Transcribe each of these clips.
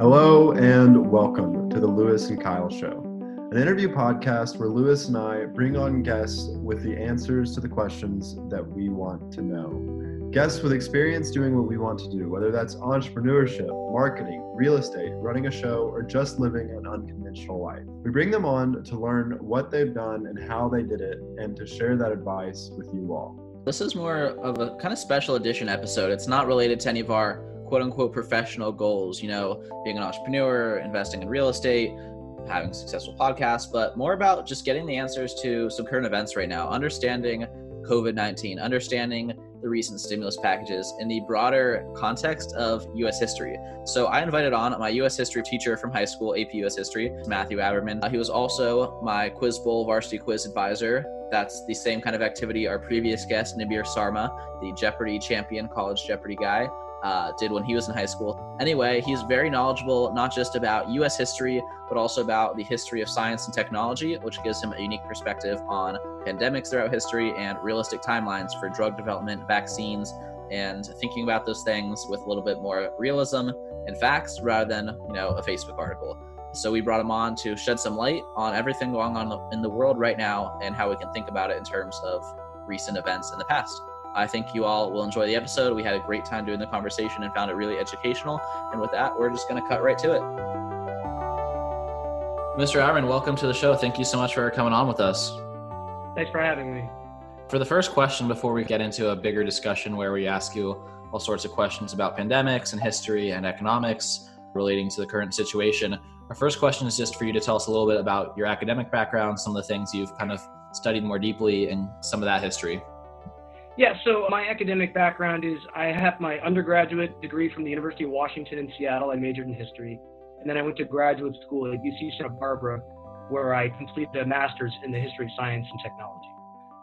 Hello and welcome to the Louis and Kyle Show, an interview podcast where Louis and I bring on guests with the answers to the questions that we want to know. Guests with experience doing what we want to do, whether that's entrepreneurship, marketing, real estate, running a show, or just living an unconventional life. We bring them on to learn what they've done and how they did it, and to share that advice with you all. This is more of a kind of special edition episode. It's not related to any of our quote unquote professional goals, you know, being an entrepreneur, investing in real estate, having successful podcasts, but more about just getting the answers to some current events right now, understanding COVID 19, understanding the recent stimulus packages in the broader context of US history. So I invited on my US history teacher from high school, AP US history, Matthew Aberman. Uh, he was also my Quiz Bowl varsity quiz advisor. That's the same kind of activity our previous guest, Nibir Sarma, the Jeopardy champion, college Jeopardy guy, uh, did when he was in high school. Anyway, he's very knowledgeable not just about US history, but also about the history of science and technology, which gives him a unique perspective on pandemics throughout history and realistic timelines for drug development, vaccines, and thinking about those things with a little bit more realism and facts rather than, you know, a Facebook article. So we brought him on to shed some light on everything going on in the world right now and how we can think about it in terms of recent events in the past. I think you all will enjoy the episode. We had a great time doing the conversation and found it really educational. And with that, we're just going to cut right to it. Mr. Aberman, welcome to the show. Thank you so much for coming on with us. Thanks for having me. For the first question, before we get into a bigger discussion where we ask you all sorts of questions about pandemics and history and economics relating to the current situation, our first question is just for you to tell us a little bit about your academic background, some of the things you've kind of studied more deeply, and some of that history. Yeah, so my academic background is I have my undergraduate degree from the University of Washington in Seattle. I majored in history. And then I went to graduate school at UC Santa Barbara, where I completed a master's in the history of science and technology.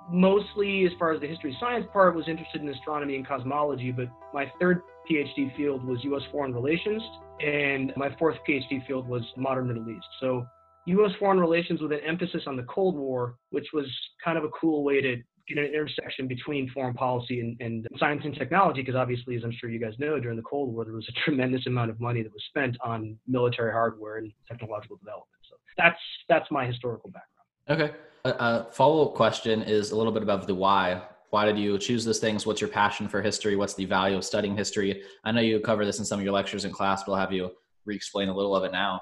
Mostly, as far as the history of science part, was interested in astronomy and cosmology, but my third PhD field was U.S. foreign relations, and my fourth PhD field was modern Middle East. So U.S. foreign relations with an emphasis on the Cold War, which was kind of a cool way to get an intersection between foreign policy and, and science and technology, because obviously, as I'm sure you guys know, during the Cold War, there was a tremendous amount of money that was spent on military hardware and technological development. So that's that's my historical background. Okay. A, a follow-up question is a little bit about the why. Why did you choose those things? What's your passion for history? What's the value of studying history? I know you cover this in some of your lectures in class, but I'll have you re-explain a little of it now.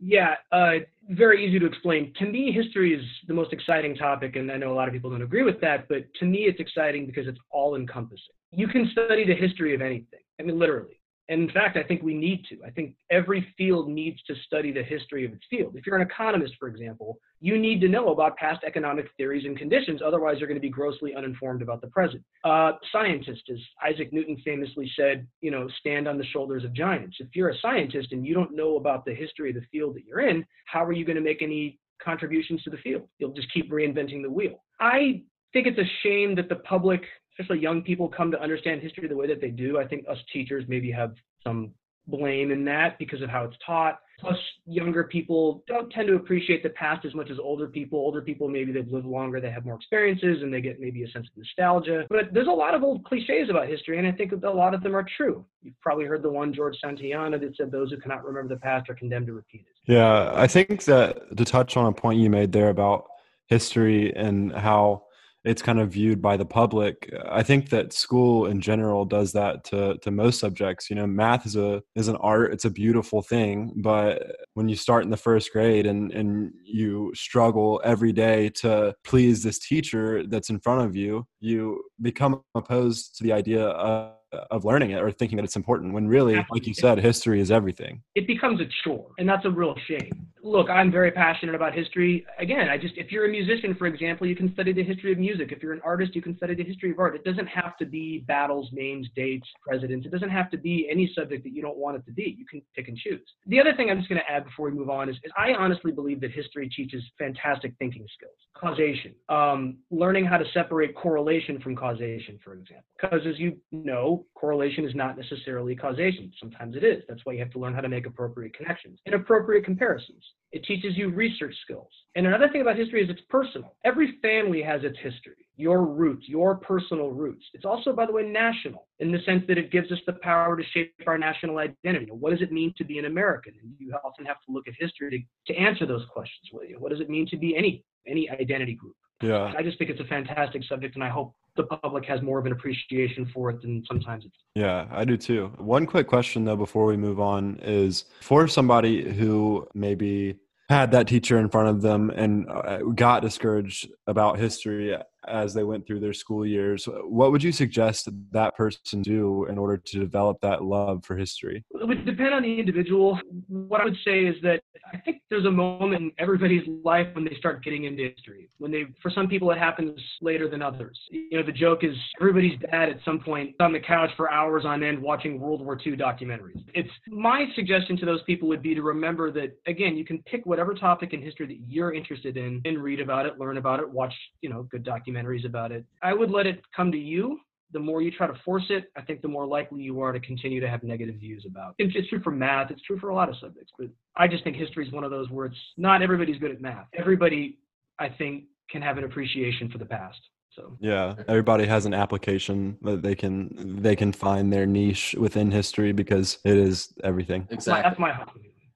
Yeah, uh, very easy to explain. To me, history is the most exciting topic, and I know a lot of people don't agree with that, but to me, it's exciting because it's all encompassing. You can study the history of anything, I mean, literally. And in fact, I think we need to. I think every field needs to study the history of its field. If you're an economist, for example, you need to know about past economic theories and conditions. Otherwise, you're going to be grossly uninformed about the present. Uh, scientists, as Isaac Newton famously said, you know, stand on the shoulders of giants. If you're a scientist and you don't know about the history of the field that you're in, how are you going to make any contributions to the field? You'll just keep reinventing the wheel. I think it's a shame that the public especially young people come to understand history the way that they do. I think us teachers maybe have some blame in that because of how it's taught. Plus, younger people don't tend to appreciate the past as much as older people. Older people, maybe they've lived longer, they have more experiences, and they get maybe a sense of nostalgia. But there's a lot of old cliches about history, and I think a lot of them are true. You've probably heard the one George Santayana that said, Those who cannot remember the past are condemned to repeat it. Yeah, I think that to touch on a point you made there about history and how it's kind of viewed by the public. I think that school in general does that to to most subjects. You know, math is a is an art. It's a beautiful thing, but when you start in the first grade and and you struggle every day to please this teacher that's in front of you, you become opposed to the idea of of learning it or thinking that it's important when really like you said history is everything it becomes a chore and that's a real shame look i'm very passionate about history. Again i just if you're a musician for example you can study the history of music. If you're an artist you can study the history of art. It doesn't have to be battles names dates presidents. It doesn't have to be any subject that you don't want it to be. You can pick and choose. The other thing i'm just going to add before we move on is, is i honestly believe that history teaches fantastic thinking skills. Causation. Um, learning how to separate correlation from causation for example. Because as you know correlation is not necessarily causation. Sometimes it is. That's why you have to learn how to make appropriate connections and appropriate comparisons. It teaches you research skills. And another thing about history is it's personal. Every family has its history. your roots, your personal roots. It's also, by the way, national in the sense that it gives us the power to shape our national identity. What does it mean to be an American? And you often have to look at history to, to answer those questions. What does it mean to be any any identity group? Yeah. I just think it's a fantastic subject, and I hope the public has more of an appreciation for it than sometimes it's. Yeah, I do too. One quick question though before we move on is for somebody who maybe had that teacher in front of them and uh, got discouraged about history as they went through their school years. What would you suggest that person do in order to develop that love for history? It would depend on the individual. What I would say is that I think there's a moment in everybody's life when they start getting into history. When they, for some people, it happens later than others. You know, the joke is everybody's dad at some point on the couch for hours on end watching World War II documentaries. It's my suggestion to those people would be to remember that again, you can pick whatever topic in history that you're interested in and read about it, learn about it, watch you know good documentaries documentaries about it. I would let it come to you. The more you try to force it, I think the more likely you are to continue to have negative views about. It. It's true for math. It's true for a lot of subjects. But I just think history is one of those where it's not everybody's good at math. Everybody, I think, can have an appreciation for the past. So yeah, everybody has an application that they can they can find their niche within history because it is everything. Exactly. That's my hope.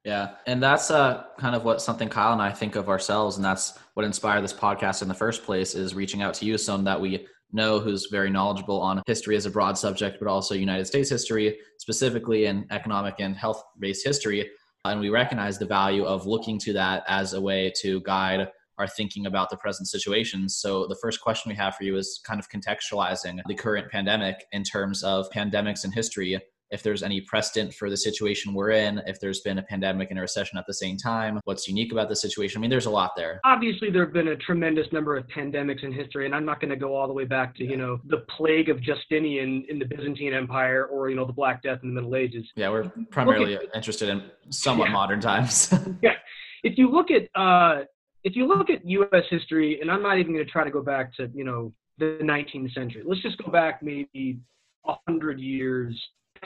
Yeah, and that's uh, kind of what something Kyle and I think of ourselves, and that's what inspired this podcast in the first place. Is reaching out to you, someone that we know who's very knowledgeable on history as a broad subject, but also United States history, specifically in economic and health-based history. And we recognize the value of looking to that as a way to guide our thinking about the present situations. So the first question we have for you is kind of contextualizing the current pandemic in terms of pandemics in history if there's any precedent for the situation we're in, if there's been a pandemic and a recession at the same time, what's unique about the situation. I mean, there's a lot there. Obviously, there have been a tremendous number of pandemics in history, and I'm not going to go all the way back to, you know, the plague of Justinian in the Byzantine Empire or, you know, the Black Death in the Middle Ages. Yeah, we're primarily at, interested in somewhat yeah. modern times. yeah. If you look at, uh, if you look at U.S. history, and I'm not even going to try to go back to, you know, the 19th century. Let's just go back maybe 100 years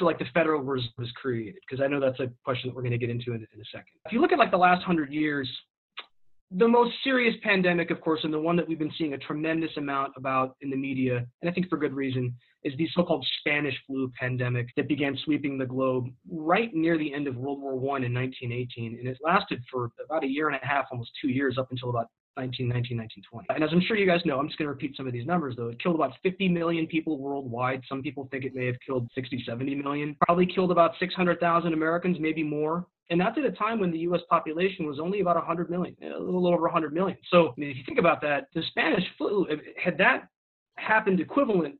like the Federal Reserve was created? Because I know that's a question that we're going to get into in, in a second. If you look at like the last hundred years, the most serious pandemic, of course, and the one that we've been seeing a tremendous amount about in the media, and I think for good reason, is the so-called Spanish flu pandemic that began sweeping the globe right near the end of World War One in 1918, and it lasted for about a year and a half, almost two years, up until about 1919, 1920. And as I'm sure you guys know, I'm just going to repeat some of these numbers though. It killed about 50 million people worldwide. Some people think it may have killed 60, 70 million. Probably killed about 600,000 Americans, maybe more. And that's at a time when the U.S. population was only about 100 million, a little over 100 million. So I mean, if you think about that, the Spanish flu, had that happened equivalent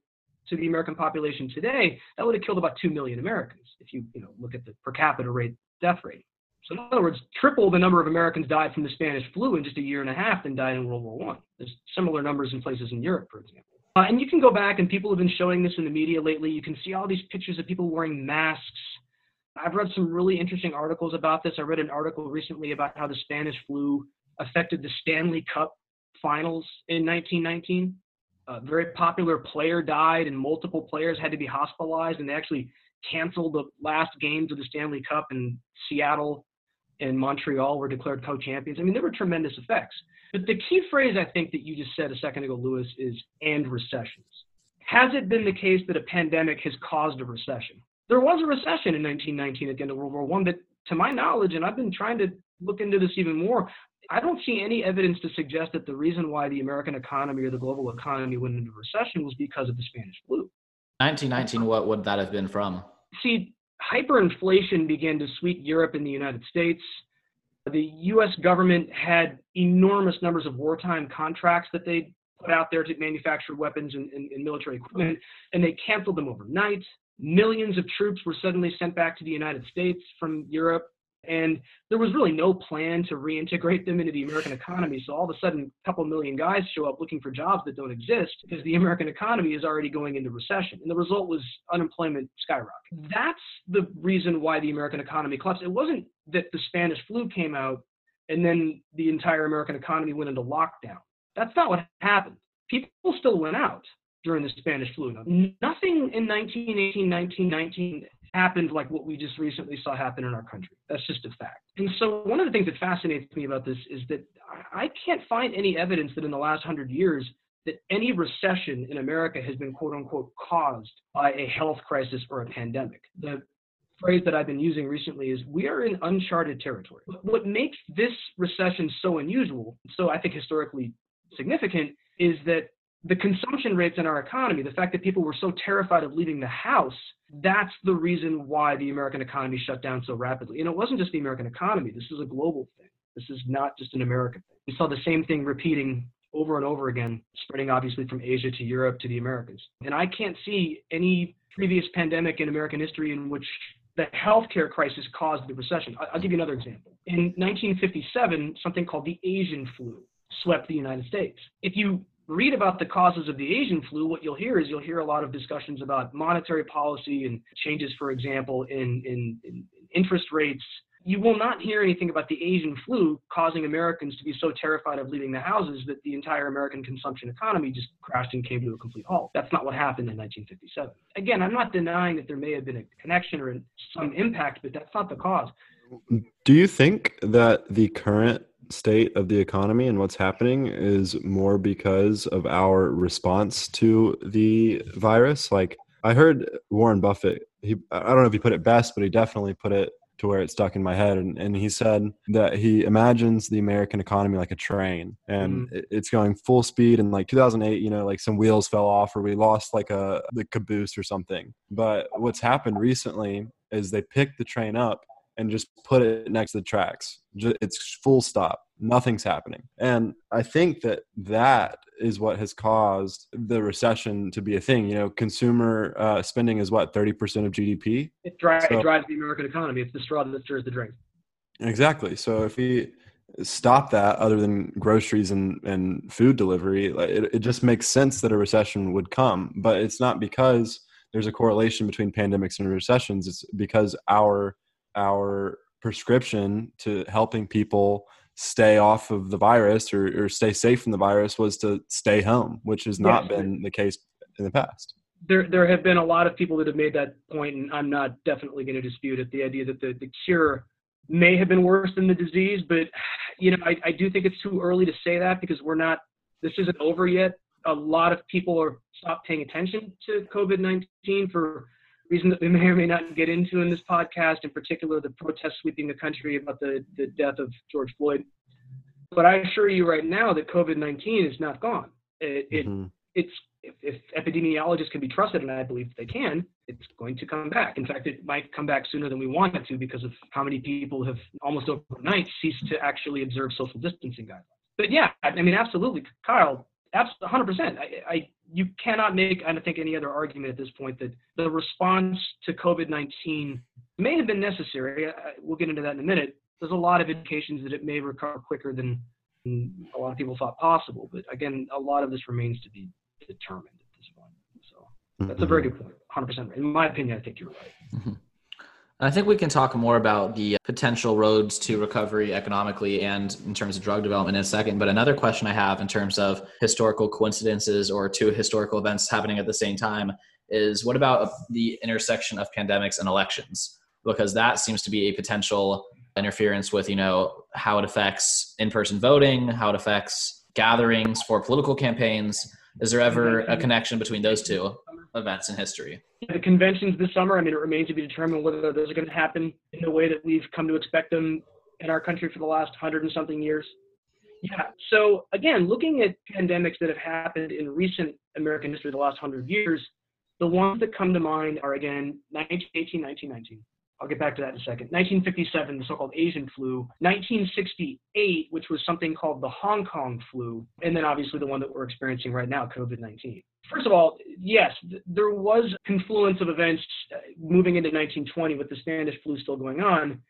to the American population today, that would have killed about 2 million Americans if you, you know, look at the per capita rate, death rate. So in other words, triple the number of Americans died from the Spanish flu in just a year and a half than died in World War One. There's similar numbers in places in Europe, for example. Uh, and you can go back, and people have been showing this in the media lately. You can see all these pictures of people wearing masks. I've read some really interesting articles about this. I read an article recently about how the Spanish flu affected the Stanley Cup finals in 1919. A very popular player died, and multiple players had to be hospitalized, and they actually canceled the last games of the Stanley Cup in Seattle and Montreal were declared co-champions. I mean, there were tremendous effects. But the key phrase I think that you just said a second ago, Louis, is and recessions. Has it been the case that a pandemic has caused a recession? There was a recession in 1919 at the end of World War One, but to my knowledge, and I've been trying to look into this even more, I don't see any evidence to suggest that the reason why the American economy or the global economy went into recession was because of the Spanish flu. 1919, what would that have been from? See, hyperinflation began to sweep Europe and the United States. The US government had enormous numbers of wartime contracts that they put out there to manufacture weapons and, and, and military equipment, and they canceled them overnight. Millions of troops were suddenly sent back to the United States from Europe. And there was really no plan to reintegrate them into the American economy. So all of a sudden, a couple million guys show up looking for jobs that don't exist because the American economy is already going into recession. And the result was unemployment skyrocketed. Mm-hmm. That's the reason why the American economy collapsed. It wasn't that the Spanish flu came out and then the entire American economy went into lockdown. That's not what happened. People still went out during the Spanish flu. Nothing in 1918, 1919 happened like what we just recently saw happen in our country. That's just a fact. And so one of the things that fascinates me about this is that I can't find any evidence that in the last hundred years that any recession in America has been quote unquote caused by a health crisis or a pandemic. The phrase that I've been using recently is we are in uncharted territory. What makes this recession so unusual, so I think historically significant, is that the consumption rates in our economy, the fact that people were so terrified of leaving the house, that's the reason why the American economy shut down so rapidly. And it wasn't just the American economy, this is a global thing. This is not just an American thing. We saw the same thing repeating over and over again, spreading obviously from Asia to Europe to the Americas. And I can't see any previous pandemic in American history in which the healthcare crisis caused the recession. I'll give you another example. In 1957, something called the Asian flu swept the United States. If you read about the causes of the Asian flu, what you'll hear is you'll hear a lot of discussions about monetary policy and changes, for example, in, in, in interest rates. You will not hear anything about the Asian flu causing Americans to be so terrified of leaving the houses that the entire American consumption economy just crashed and came to a complete halt. That's not what happened in 1957. Again, I'm not denying that there may have been a connection or some impact, but that's not the cause. Do you think that the current state of the economy and what's happening is more because of our response to the virus. Like I heard Warren Buffett, he I don't know if he put it best, but he definitely put it to where it stuck in my head. And, and he said that he imagines the American economy like a train and mm. it's going full speed. And like 2008, you know, like some wheels fell off or we lost like a the caboose or something. But what's happened recently is they picked the train up and just put it next to the tracks. It's full stop. Nothing's happening. And I think that that is what has caused the recession to be a thing. You know, consumer uh, spending is what, 30% of GDP? It, dri- so, it drives the American economy. It's the straw that stirs the drink. Exactly. So if we stop that other than groceries and, and food delivery, it, it just makes sense that a recession would come. But it's not because there's a correlation between pandemics and recessions. It's because our our prescription to helping people stay off of the virus or, or stay safe from the virus was to stay home, which has not yes. been the case in the past. There, there have been a lot of people that have made that point, and I'm not definitely going to dispute it. The idea that the, the cure may have been worse than the disease, but you know, I, I do think it's too early to say that because we're not. This isn't over yet. A lot of people are stopped paying attention to COVID-19 for reason that we may or may not get into in this podcast, in particular the protests sweeping the country about the, the death of George Floyd. But I assure you right now that COVID 19 is not gone. It, mm-hmm. it's if, if, epidemiologists can be trusted, and I believe they can, it's going to come back. In fact, it might come back sooner than we want it to because of how many people have almost overnight ceased to actually observe social distancing guidelines. But yeah, I mean, absolutely, Kyle, absolutely, 100%. I, I you cannot make, I don't think, any other argument at this point that the response to COVID 19 may have been necessary. We'll get into that in a minute. There's a lot of indications that it may recover quicker than a lot of people thought possible. But again, a lot of this remains to be determined at this point. So that's mm-hmm. a very good point. 100%. In my opinion, I think you're right. Mm-hmm. I think we can talk more about the uh, potential roads to recovery economically and in terms of drug development in a second. But another question I have in terms of historical coincidences or two historical events happening at the same time is what about the intersection of pandemics and elections? Because that seems to be a potential interference with, you know, how it affects in-person voting, how it affects gatherings for political campaigns. Is there ever a connection between those two? Events in history. The conventions this summer, I mean, it remains to be determined whether those are going to happen in the way that we've come to expect them in our country for the last hundred and something years. Yeah. So again, looking at pandemics that have happened in recent American history, the last hundred years, the ones that come to mind are again 1918, 1919. I'll get back to that in a second. 1957, the so-called Asian flu. 1968, which was something called the Hong Kong flu, and then obviously the one that we're experiencing right now, COVID-19. First of all, yes, there was confluence of events uh, moving into 1920 with the Spanish flu still going on.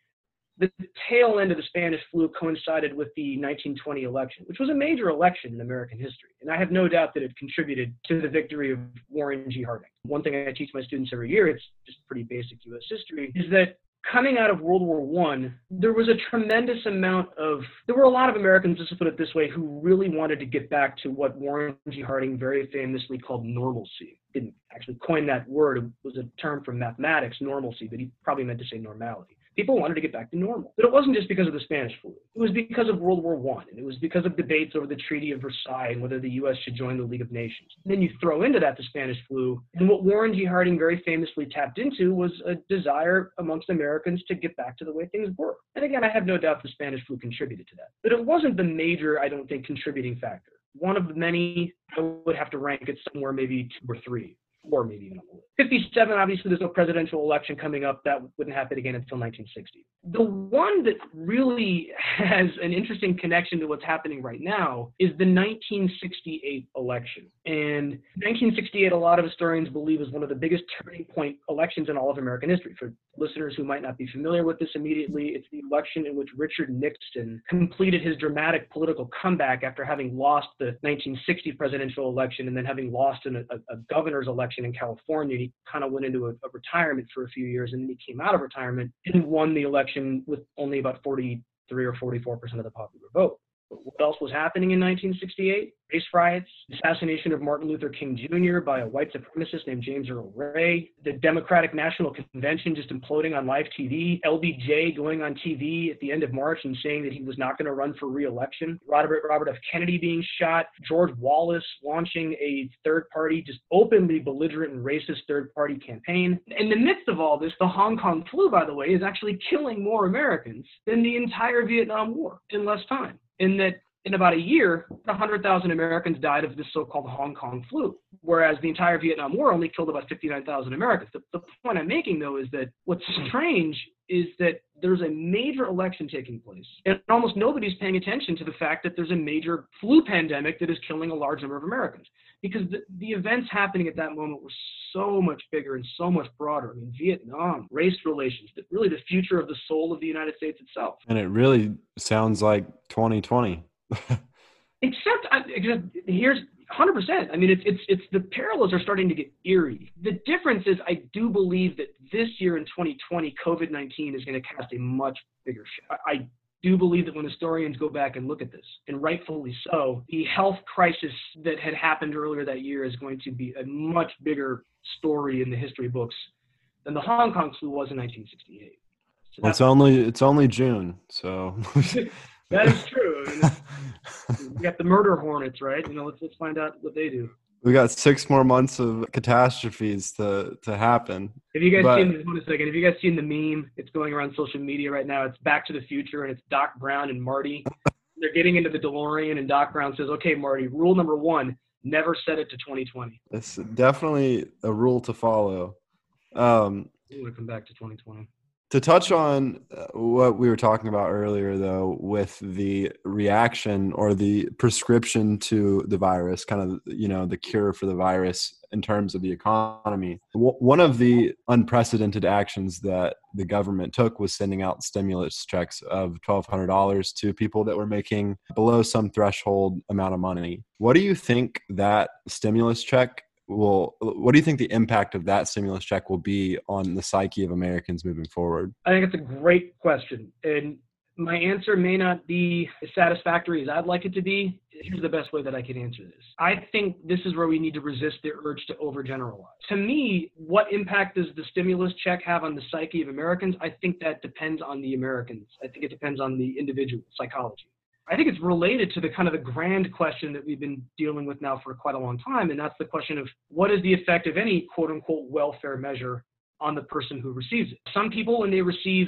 The tail end of the Spanish flu coincided with the 1920 election, which was a major election in American history. And I have no doubt that it contributed to the victory of Warren G. Harding. One thing I teach my students every year, it's just pretty basic US history, is that coming out of World War One, there was a tremendous amount of there were a lot of Americans, just to put it this way, who really wanted to get back to what Warren G. Harding very famously called normalcy. Didn't actually coin that word; it was a term from mathematics, normalcy, but he probably meant to say normality. People wanted to get back to normal. But it wasn't just because of the Spanish flu. It was because of World War One, and it was because of debates over the Treaty of Versailles and whether the U.S. should join the League of Nations. And then you throw into that the Spanish flu, and what Warren G. Harding very famously tapped into was a desire amongst Americans to get back to the way things were. And again, I have no doubt the Spanish flu contributed to that. But it wasn't the major, I don't think, contributing factor. One of the many, I would have to rank it somewhere maybe two or three or maybe even 57, obviously, there's no presidential election coming up. That wouldn't happen again until 1960. The one that really has an interesting connection to what's happening right now is the 1968 election. And 1968, a lot of historians believe, is one of the biggest turning point elections in all of American history. For listeners who might not be familiar with this immediately, it's the election in which Richard Nixon completed his dramatic political comeback after having lost the 1960 presidential election and then having lost an, a, a governor's election in California. He kind of went into a, a retirement for a few years and then he came out of retirement and won the election with only about 43 or 44 percent of the popular vote. What else was happening in 1968? Race riots, assassination of Martin Luther King Jr. by a white supremacist named James Earl Ray, the Democratic National Convention just imploding on live TV, LBJ going on TV at the end of March and saying that he was not going to run for re-election, Robert, Robert F. Kennedy being shot, George Wallace launching a third party, just openly belligerent and racist third party campaign. In the midst of all this, the Hong Kong flu, by the way, is actually killing more Americans than the entire Vietnam War in less time in that in about a year, 100,000 Americans died of this so-called Hong Kong flu, whereas the entire Vietnam War only killed about 59,000 Americans. The, the, point I'm making, though, is that what's strange is that there's a major election taking place, and almost nobody's paying attention to the fact that there's a major flu pandemic that is killing a large number of Americans, because the, the events happening at that moment were so much bigger and so much broader. I mean, Vietnam, race relations, really the future of the soul of the United States itself. And it really sounds like 2020. except, except here's 100%. I mean, it's it's it's the parallels are starting to get eerie. The difference is, I do believe that this year in 2020, COVID-19 is going to cast a much bigger. Sh- I do believe that when historians go back and look at this, and rightfully so, the health crisis that had happened earlier that year is going to be a much bigger story in the history books than the Hong Kong flu was in 1968. So well, it's only it's only June, so that is true. We got the murder hornets, right? You know, let's let's find out what they do. We got six more months of catastrophes to to happen. Have you guys but, seen this? One second. Have you guys seen the meme? It's going around social media right now. It's Back to the Future, and it's Doc Brown and Marty. They're getting into the DeLorean, and Doc Brown says, "Okay, Marty, rule number one: never set it to 2020." It's definitely a rule to follow. Um, to come back to 2020 to touch on uh, what we were talking about earlier though with the reaction or the prescription to the virus kind of you know the cure for the virus in terms of the economy one of the unprecedented actions that the government took was sending out stimulus checks of $1200 to people that were making below some threshold amount of money. What do you think that stimulus check will what do you think the impact of that stimulus check will be on the psyche of Americans moving forward? I think it's a great question. And my answer may not be as satisfactory as I'd like it to be. Here's the best way that I can answer this. I think this is where we need to resist the urge to overgeneralize. To me, what impact does the stimulus check have on the psyche of Americans? I think that depends on the Americans. I think it depends on the individual psychology. I think it's related to the kind of the grand question that we've been dealing with now for quite a long time, and that's the question of what is the effect of any quote unquote welfare measure on the person who receives it. Some people, when they receive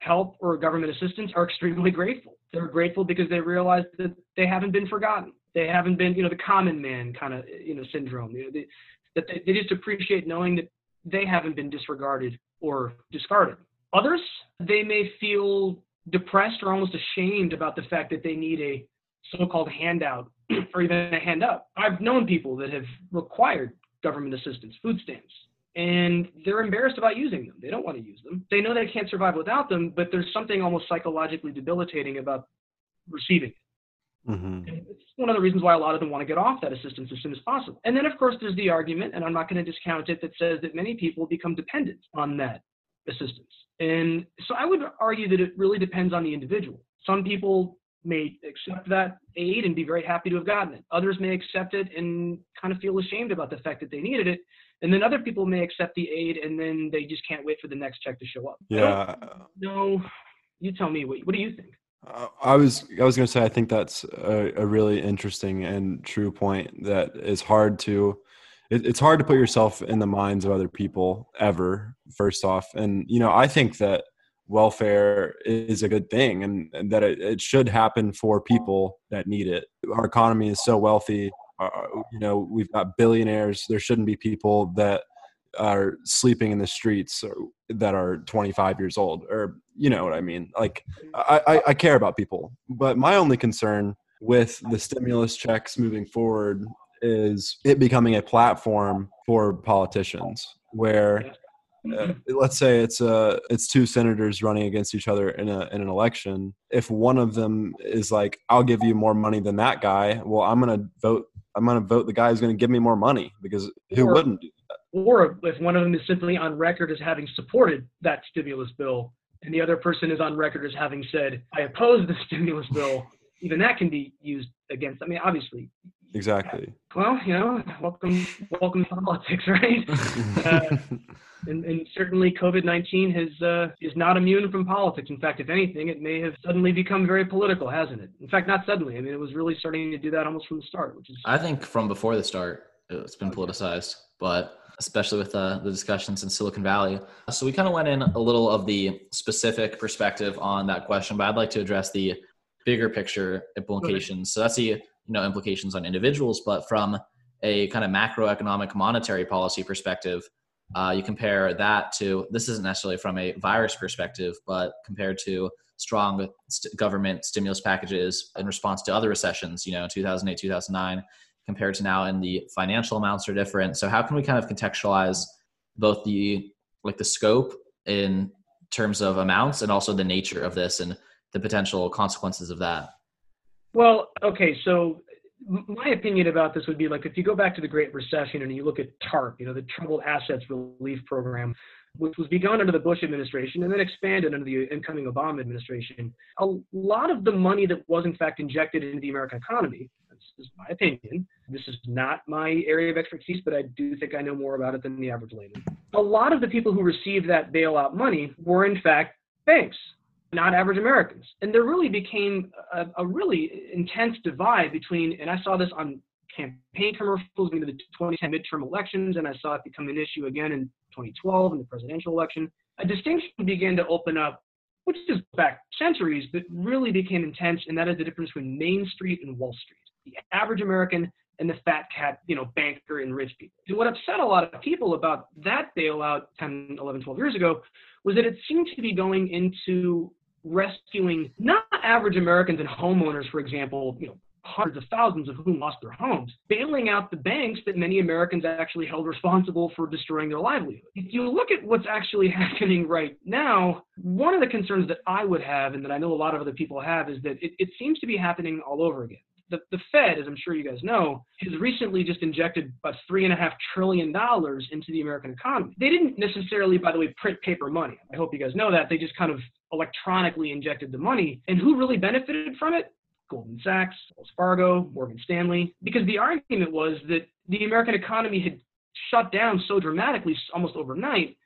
help or government assistance, are extremely grateful. They're grateful because they realize that they haven't been forgotten. They haven't been, you know, the common man kind of, you know, syndrome. You know, they, that they, they just appreciate knowing that they haven't been disregarded or discarded. Others, they may feel depressed or almost ashamed about the fact that they need a so-called handout or even a hand up. I've known people that have required government assistance, food stamps, and they're embarrassed about using them. They don't want to use them. They know they can't survive without them, but there's something almost psychologically debilitating about receiving it. Mm-hmm. It's one of the reasons why a lot of them want to get off that assistance as soon as possible. And then, of course, there's the argument, and I'm not going to discount it, that says that many people become dependent on that assistance. And so I would argue that it really depends on the individual. Some people may accept that aid and be very happy to have gotten it. Others may accept it and kind of feel ashamed about the fact that they needed it. And then other people may accept the aid and then they just can't wait for the next check to show up. Yeah. No, you tell me. What, what do you think? Uh, I was I was going to say I think that's a, a, really interesting and true point that is hard to it, it's hard to put yourself in the minds of other people ever first off. And you know I think that welfare is a good thing and, and that it, it, should happen for people that need it. Our economy is so wealthy uh, you know we've got billionaires. There shouldn't be people that are sleeping in the streets or, that are 25 years old or you know what i mean? Like I, I, I care about people. But my only concern with the stimulus checks moving forward is it becoming a platform for politicians where uh, let's say it's uh it's two senators running against each other in a in an election. If one of them is like i'll give you more money than that guy well i'm going to vote i'm going to vote the guy who's going to give me more money because who or, wouldn't do or if one of them is simply on record as having supported that stimulus bill and the other person is on record as having said i oppose the stimulus bill even that can be used against i mean obviously exactly. Well you know welcome welcome to politics right? Uh, and, and, certainly covid-19 has uh, is not immune from politics. In fact if anything it may have suddenly become very political hasn't it? In fact not suddenly. I mean it was really starting to do that almost from the start which is i think from before the start it's been politicized but especially with uh, the discussions in Silicon Valley. So we kind of went in a little of the specific perspective on that question, but I'd like to address the bigger picture implications. So that's the you know implications on individuals, but from a kind of macroeconomic monetary policy perspective, uh, you compare that to this isn't necessarily from a virus perspective, but compared to strong st- government stimulus packages in response to other recessions, you know, 2008, 2009, compared to now and the financial amounts are different. So how can we kind of contextualize both the like the scope in terms of amounts and also the nature of this and the potential consequences of that well okay so my opinion about this would be like if you go back to the great recession and you look at tarp you know the troubled assets relief program which was begun under the Bush administration and then expanded under the incoming Obama administration, a lot of the money that was in fact injected into the American economy this is my opinion. This is not my area of expertise, but I do think I know more about it than the average layman. A lot of the people who received that bailout money were, in fact, banks, not average Americans. And there really became a, a really intense divide between, and I saw this on campaign commercials into the 2010 midterm elections, and I saw it become an issue again in 2012 in the presidential election. A distinction began to open up, which is back centuries, but really became intense, and that is the difference between Main Street and Wall Street the average American and the fat cat, you know, banker and rich people. And what upset a lot of people about that bailout 10, 11, 12 years ago was that it seemed to be going into rescuing not average Americans and homeowners, for example, you know, hundreds of thousands of whom lost their homes, bailing out the banks that many Americans actually held responsible for destroying their livelihood. If you look at what's actually happening right now, one of the concerns that I would have and that I know a lot of other people have is that it, it seems to be happening all over again the, the Fed, as I'm sure you guys know, has recently just injected about three and a half trillion dollars into the American economy. They didn't necessarily, by the way, print paper money. I hope you guys know that. They just kind of electronically injected the money. And who really benefited from it? Goldman Sachs, Wells Fargo, Morgan Stanley, because the argument was that the American economy had shut down so dramatically almost overnight.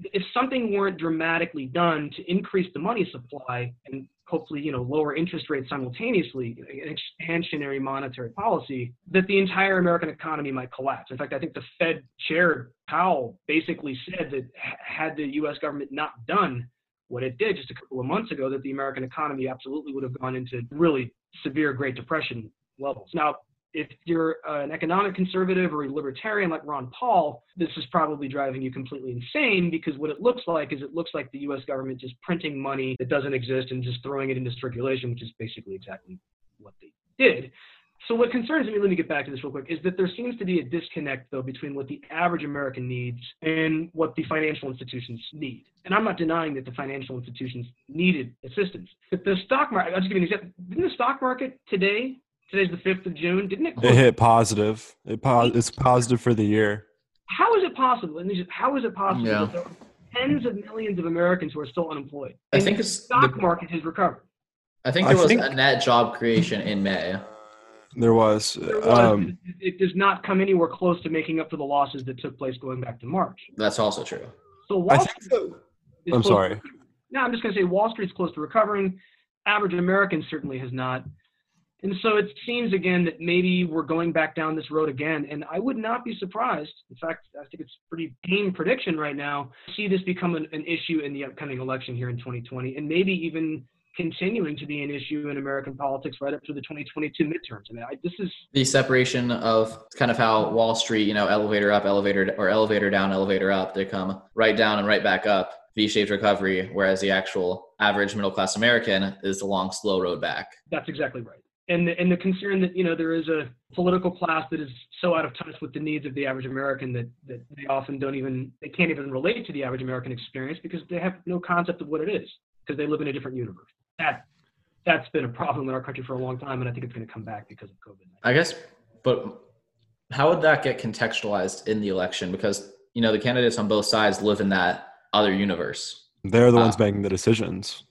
If something weren't dramatically done to increase the money supply and hopefully, you know, lower interest rates simultaneously, an expansionary monetary policy, that the entire American economy might collapse. In fact, I think the Fed chair Powell basically said that had the U.S. government not done what it did just a couple of months ago, that the American economy absolutely would have gone into really severe Great Depression levels. Now, if you're an economic conservative or a libertarian like Ron Paul, this is probably driving you completely insane because what it looks like is it looks like the US government just printing money that doesn't exist and just throwing it into circulation, which is basically exactly what they did. So what concerns me, let me get back to this real quick, is that there seems to be a disconnect though between what the average American needs and what the financial institutions need. And I'm not denying that the financial institutions needed assistance. But the stock market, I'll just give you an example. Didn't the stock market today Today's the fifth of June, didn't it? Close? It hit positive. It po- it's positive for the year. How is it possible? And how is it possible yeah. that there are tens of millions of Americans who are still unemployed? I think the stock the, market has recovered. I think there I was think, a net job creation in May. There was. There was Um, it, it does not come anywhere close to making up for the losses that took place going back to March. That's also true. So Wall I think Street that, is I'm close to sorry. No, I'm just going to say Wall Street's close to recovering. Average American certainly has not. And so it seems again that maybe we're going back down this road again. And I would not be surprised. In fact, I think it's pretty game prediction right now. See this become an, an issue in the upcoming election here in 2020, and maybe even continuing to be an issue in American politics right up to the 2022 midterms. I mean, I, this is The separation of kind of how Wall Street, you know, elevator up, elevator or elevator down, elevator up, they come right down and right back up, V-shaped recovery, whereas the actual average middle class American is the long, slow road back. That's exactly right. And the, and the concern that you know there is a political class that is so out of touch with the needs of the average American that that they often don't even they can't even relate to the average American experience because they have no concept of what it is because they live in a different universe. That that's been a problem in our country for a long time, and I think it's going to come back because of COVID. I guess, but how would that get contextualized in the election? Because you know the candidates on both sides live in that other universe. they're the ones Ah. making the decisions.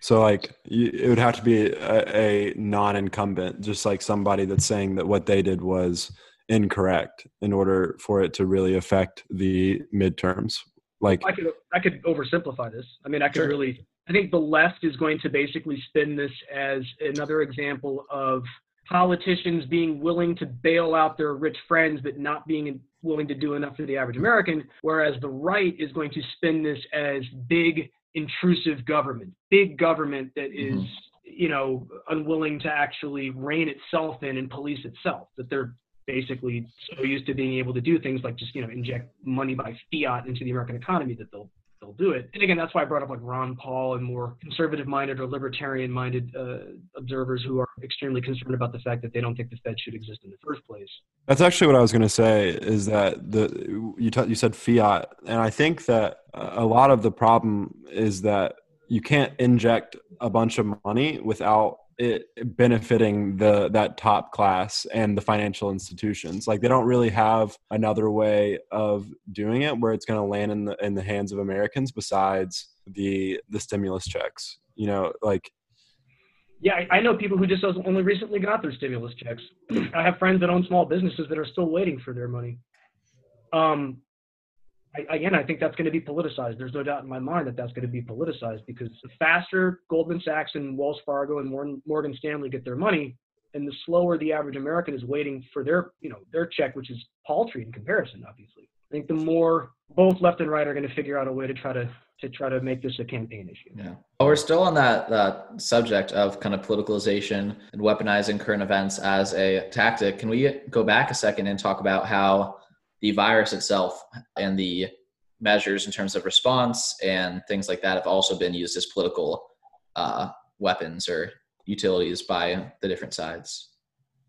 So like it would have to be a, a non-incumbent, just like somebody that's saying that what they did was incorrect in order for it to really affect the midterms. Like I could I could oversimplify this. I mean, I could Sure. really. I think the left is going to basically spin this as another example of politicians being willing to bail out their rich friends, but not being willing to do enough for the average American. Whereas the right is going to spin this as big intrusive government, big government that is, Mhm. you know, unwilling to actually rein itself in and police itself. That they're basically so used to being able to do things like just you know inject money by fiat into the American economy that they'll they'll do it. And again, that's why I brought up like Ron Paul and more conservative-minded or libertarian-minded uh, observers who are extremely concerned about the fact that they don't think the Fed should exist in the first place. That's actually what I was going to say. Is that the you t- you said fiat, and I think that a lot of the problem is that you can't inject a bunch of money without it benefiting the that top class and the financial institutions. Like they don't really have another way of doing it where it's going to land in the in the hands of Americans besides the the stimulus checks. You know, like Yeah, I, I know people who just only recently got their stimulus checks. I have friends that own small businesses that are still waiting for their money. Um, I, again, I think that's going to be politicized. There's no doubt in my mind that that's going to be politicized because the faster Goldman Sachs and Wells Fargo and Morgan, Stanley get their money, and the slower the average American is waiting for their, you know, their check, which is paltry in comparison, obviously. I think the more both left and right are going to figure out a way to try to to try to make this a campaign issue. Yeah. Well, we're still on that that subject of kind of politicalization and weaponizing current events as a tactic. Can we go back a second and talk about how the virus itself and the measures in terms of response and things like that have also been used as political uh, weapons or utilities by the different sides?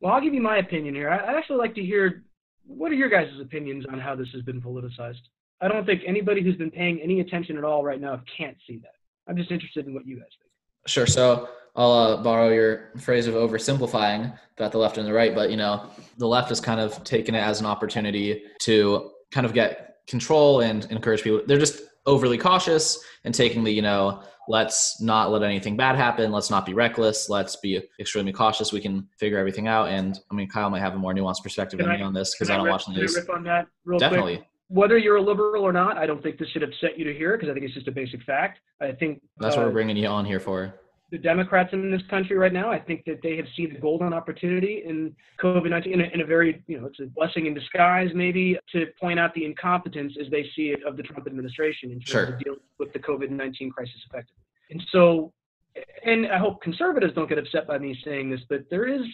Well, I'll give you my opinion here. I- I'd actually like to hear what are your guys' opinions on how this has been politicized. I don't think anybody who's been paying any attention at all right now can't see that. I'm just interested in what you guys think. Sure. So I'll uh, borrow your phrase of oversimplifying about the left and the right, but you know, the left has kind of taken it as an opportunity to kind of get control and encourage people. They're just overly cautious and taking the, you know, let's not let anything bad happen. Let's not be reckless. Let's be extremely cautious. We can figure everything out. And I mean, Kyle might have a more nuanced perspective Can than I- me on this because Can I don't rip- watch the can I news. riff on that real quick? Definitely. Whether you're a liberal or not, I don't think this should upset you to hear because I think it's just a basic fact. I think That's what uh, we're bringing you on here for. The Democrats in this country right now, I think that they have seen a golden opportunity in COVID 19 in, a- in a very, you know, it's a blessing in disguise, maybe, to point out the incompetence as they see it of the Trump administration in terms Sure. of dealing with the COVID 19 crisis effectively. And so, and I hope conservatives don't get upset by me saying this, but there is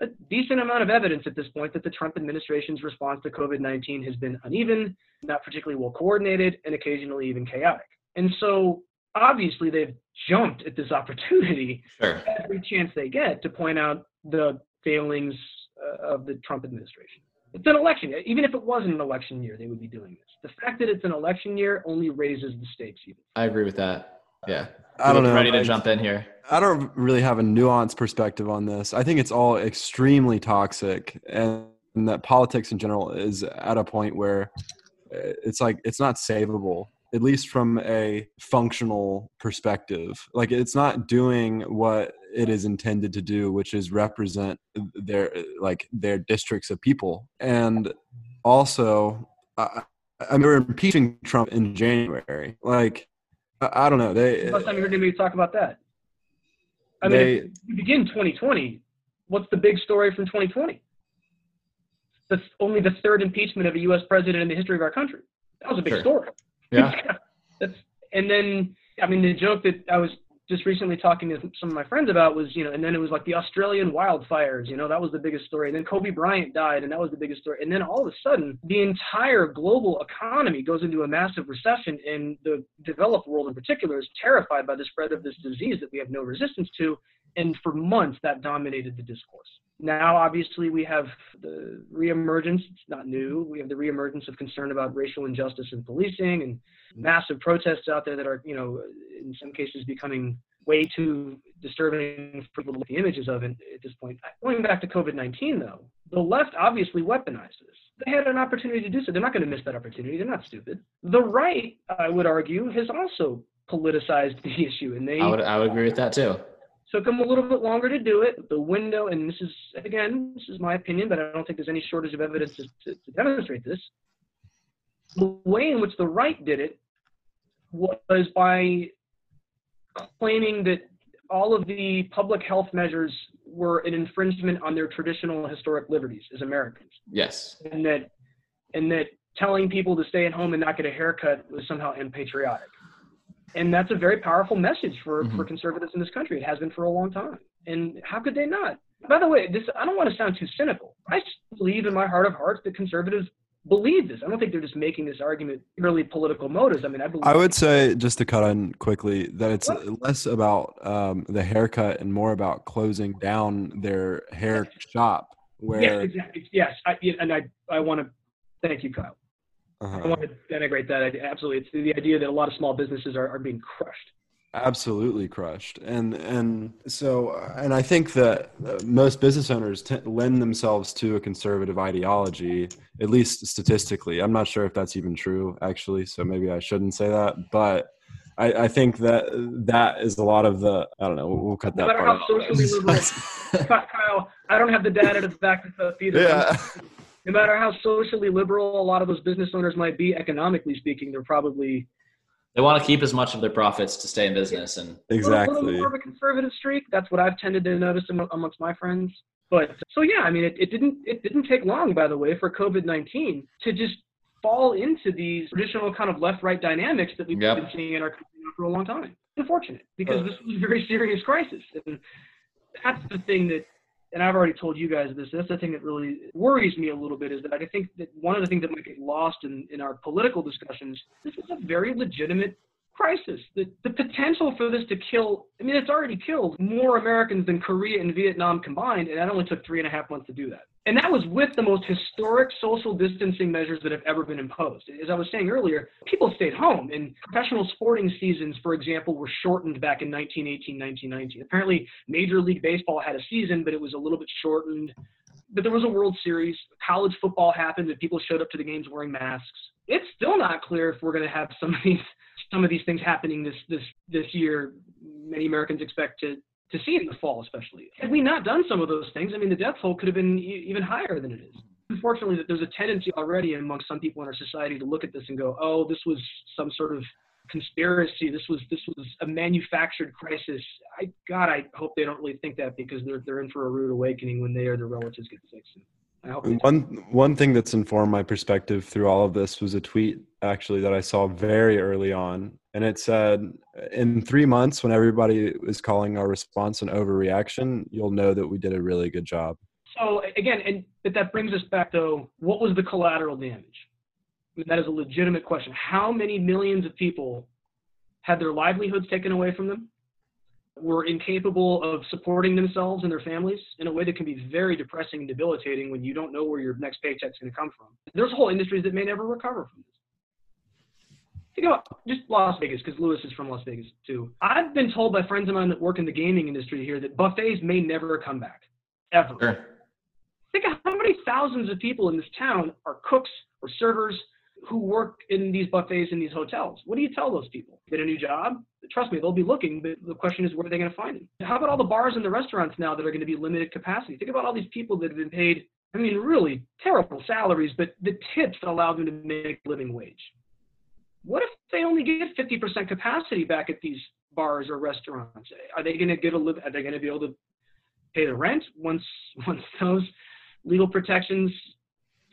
a decent amount of evidence at this point that the Trump administration's response to COVID 19 has been uneven, not particularly well coordinated, and occasionally even chaotic. And so, obviously, they've jumped at this opportunity Sure. every chance they get to point out the failings uh, of the Trump administration. It's an election. year. Even if it wasn't an election year, they would be doing this. The fact that it's an election year only raises the stakes even. I agree with that. Yeah. I don't know. Ready to like- jump in here. I don't really have a nuanced perspective on this. I think it's all extremely toxic, and, and that politics in general is at a point where uh, it's like it's not savable, at least from a functional perspective. Like it's not doing what it is intended to do, which is represent their like their districts of people. And also, I, I mean, we're impeaching Trump in January. Like, I, I don't know. They last time you heard me talk about that. I They- mean, you begin 2020. What's the big story from 2020? That's only the third impeachment of a U.S. president in the history of our country. That was a big Sure. story. Yeah. And then I mean the joke that I was just recently talking to some of my friends about was you know and then it was like the Australian wildfires you know that was the biggest story and then Kobe Bryant died and that was the biggest story and then all of a sudden the entire global economy goes into a massive recession and the developed world in particular is terrified by the spread of this disease that we have no resistance to and for months that dominated the discourse. Now, obviously, we have the reemergence. It's not new. We have the reemergence of concern about racial injustice in policing and massive protests out there that are, you know, in some cases becoming way too disturbing for people to look at the images of at this point. Going back to COVID-19, though, the left obviously weaponized this. They had an opportunity to do so. They're not going to miss that opportunity. They're not stupid. The right, I would argue, has also politicized the issue, and they I would I would agree with that too. Took them a little bit longer to do it. The window, and this is again, this is my opinion, but I don't think there's any shortage of evidence to, to, to demonstrate this. The way in which the right did it was by claiming that all of the public health measures were an infringement on their traditional historic liberties as Americans, Yes. and that and that telling people to stay at home and not get a haircut was somehow unpatriotic. And that's a very powerful message for, for Mhm. conservatives in this country. It has been for a long time. And how could they not? By the way, this I don't want to sound too cynical. I believe in my heart of hearts that conservatives believe this. I don't think they're just making this argument purely political motives. I mean, I believe I would say, just to cut in quickly, that it's What? less about um, the haircut and more about closing down their hair shop. yes, Where exactly. Yes, I, and I I want to thank you, Kyle. I uh don't want to denigrate that. Absolutely, it's the idea that a lot of small businesses are, are being crushed. absolutely crushed, and and so and I think that most business owners t- lend themselves to a conservative ideology, at least statistically. I'm not sure if that's even true, actually. So maybe I shouldn't say that, but. I, I think that that is a lot of the. I don't know. We'll, we'll cut No that matter part how out. socially liberal, Kyle, I don't have the data to back this up either. yeah. No matter how socially liberal a lot of those business owners might be, economically speaking, they're probably They want to keep as much of their profits to stay in business and a little, little Exactly. more of a conservative streak. That's what I've tended to notice amongst my friends. But so yeah, I mean, it, it didn't it didn't take long, by the way, for COVID nineteen to just fall into these traditional kind of left-right dynamics that we've Yep. been seeing in our country for a long time. Unfortunate, because this was a very serious crisis, and that's the thing that. And I've already told you guys this. That's the thing that really worries me a little bit is that I think that one of the things that might get lost in, in our political discussions. This is a very legitimate crisis. The, the potential for this to kill, I mean, it's already killed more Americans than Korea and Vietnam combined, and that only took three and a half months to do that. And that was with the most historic social distancing measures that have ever been imposed. As I was saying earlier, people stayed home, and professional sporting seasons, for example, were shortened back in 1918, 1919. Apparently, Major League Baseball had a season, but it was a little bit shortened. But there was a World Series. College football happened, and people showed up to the games wearing masks. It's still not clear if we're going to have some of these some of these things happening this this this year. Many Americans expect to to see in the fall, especially. Had we not done some of those things, I mean, the death toll could have been e- even higher than it is. Unfortunately, that there's a tendency already amongst some people in our society to look at this and go, "Oh, this was some sort of conspiracy. This was this was a manufactured crisis." I God, I hope they don't really think that because they're they're in for a rude awakening when they or their relatives get sick. So I hope they One one thing that's informed my perspective through all of this was a tweet actually that I saw very early on, and it said, "In three months, when everybody is calling our response an overreaction, you'll know that we did a really good job." So again, and but that brings us back though, what was the collateral damage? I mean, that is a legitimate question. How many millions of people had their livelihoods taken away from them? Were incapable of supporting themselves and their families in a way that can be very depressing and debilitating when you don't know where your next paycheck's going to come from. There's whole industries that may never recover from this. Think about just Las Vegas, because Louis is from Las Vegas too. I've been told by friends of mine that work in the gaming industry here that buffets may never come back, ever. sure. Think of how many thousands of people in this town are cooks or servers who work in these buffets in these hotels. What do you tell those people? Get a new job? Trust me, they'll be looking, but the question is, where are they going to find them? How about all the bars and the restaurants now that are going to be limited capacity? Think about all these people that have been paid, I mean, really terrible salaries, but the tips that allow them to make a living wage. What if they only get 50% capacity back at these bars or restaurants? Are they going to get a live? Are they going to be able to pay the rent once once those legal protections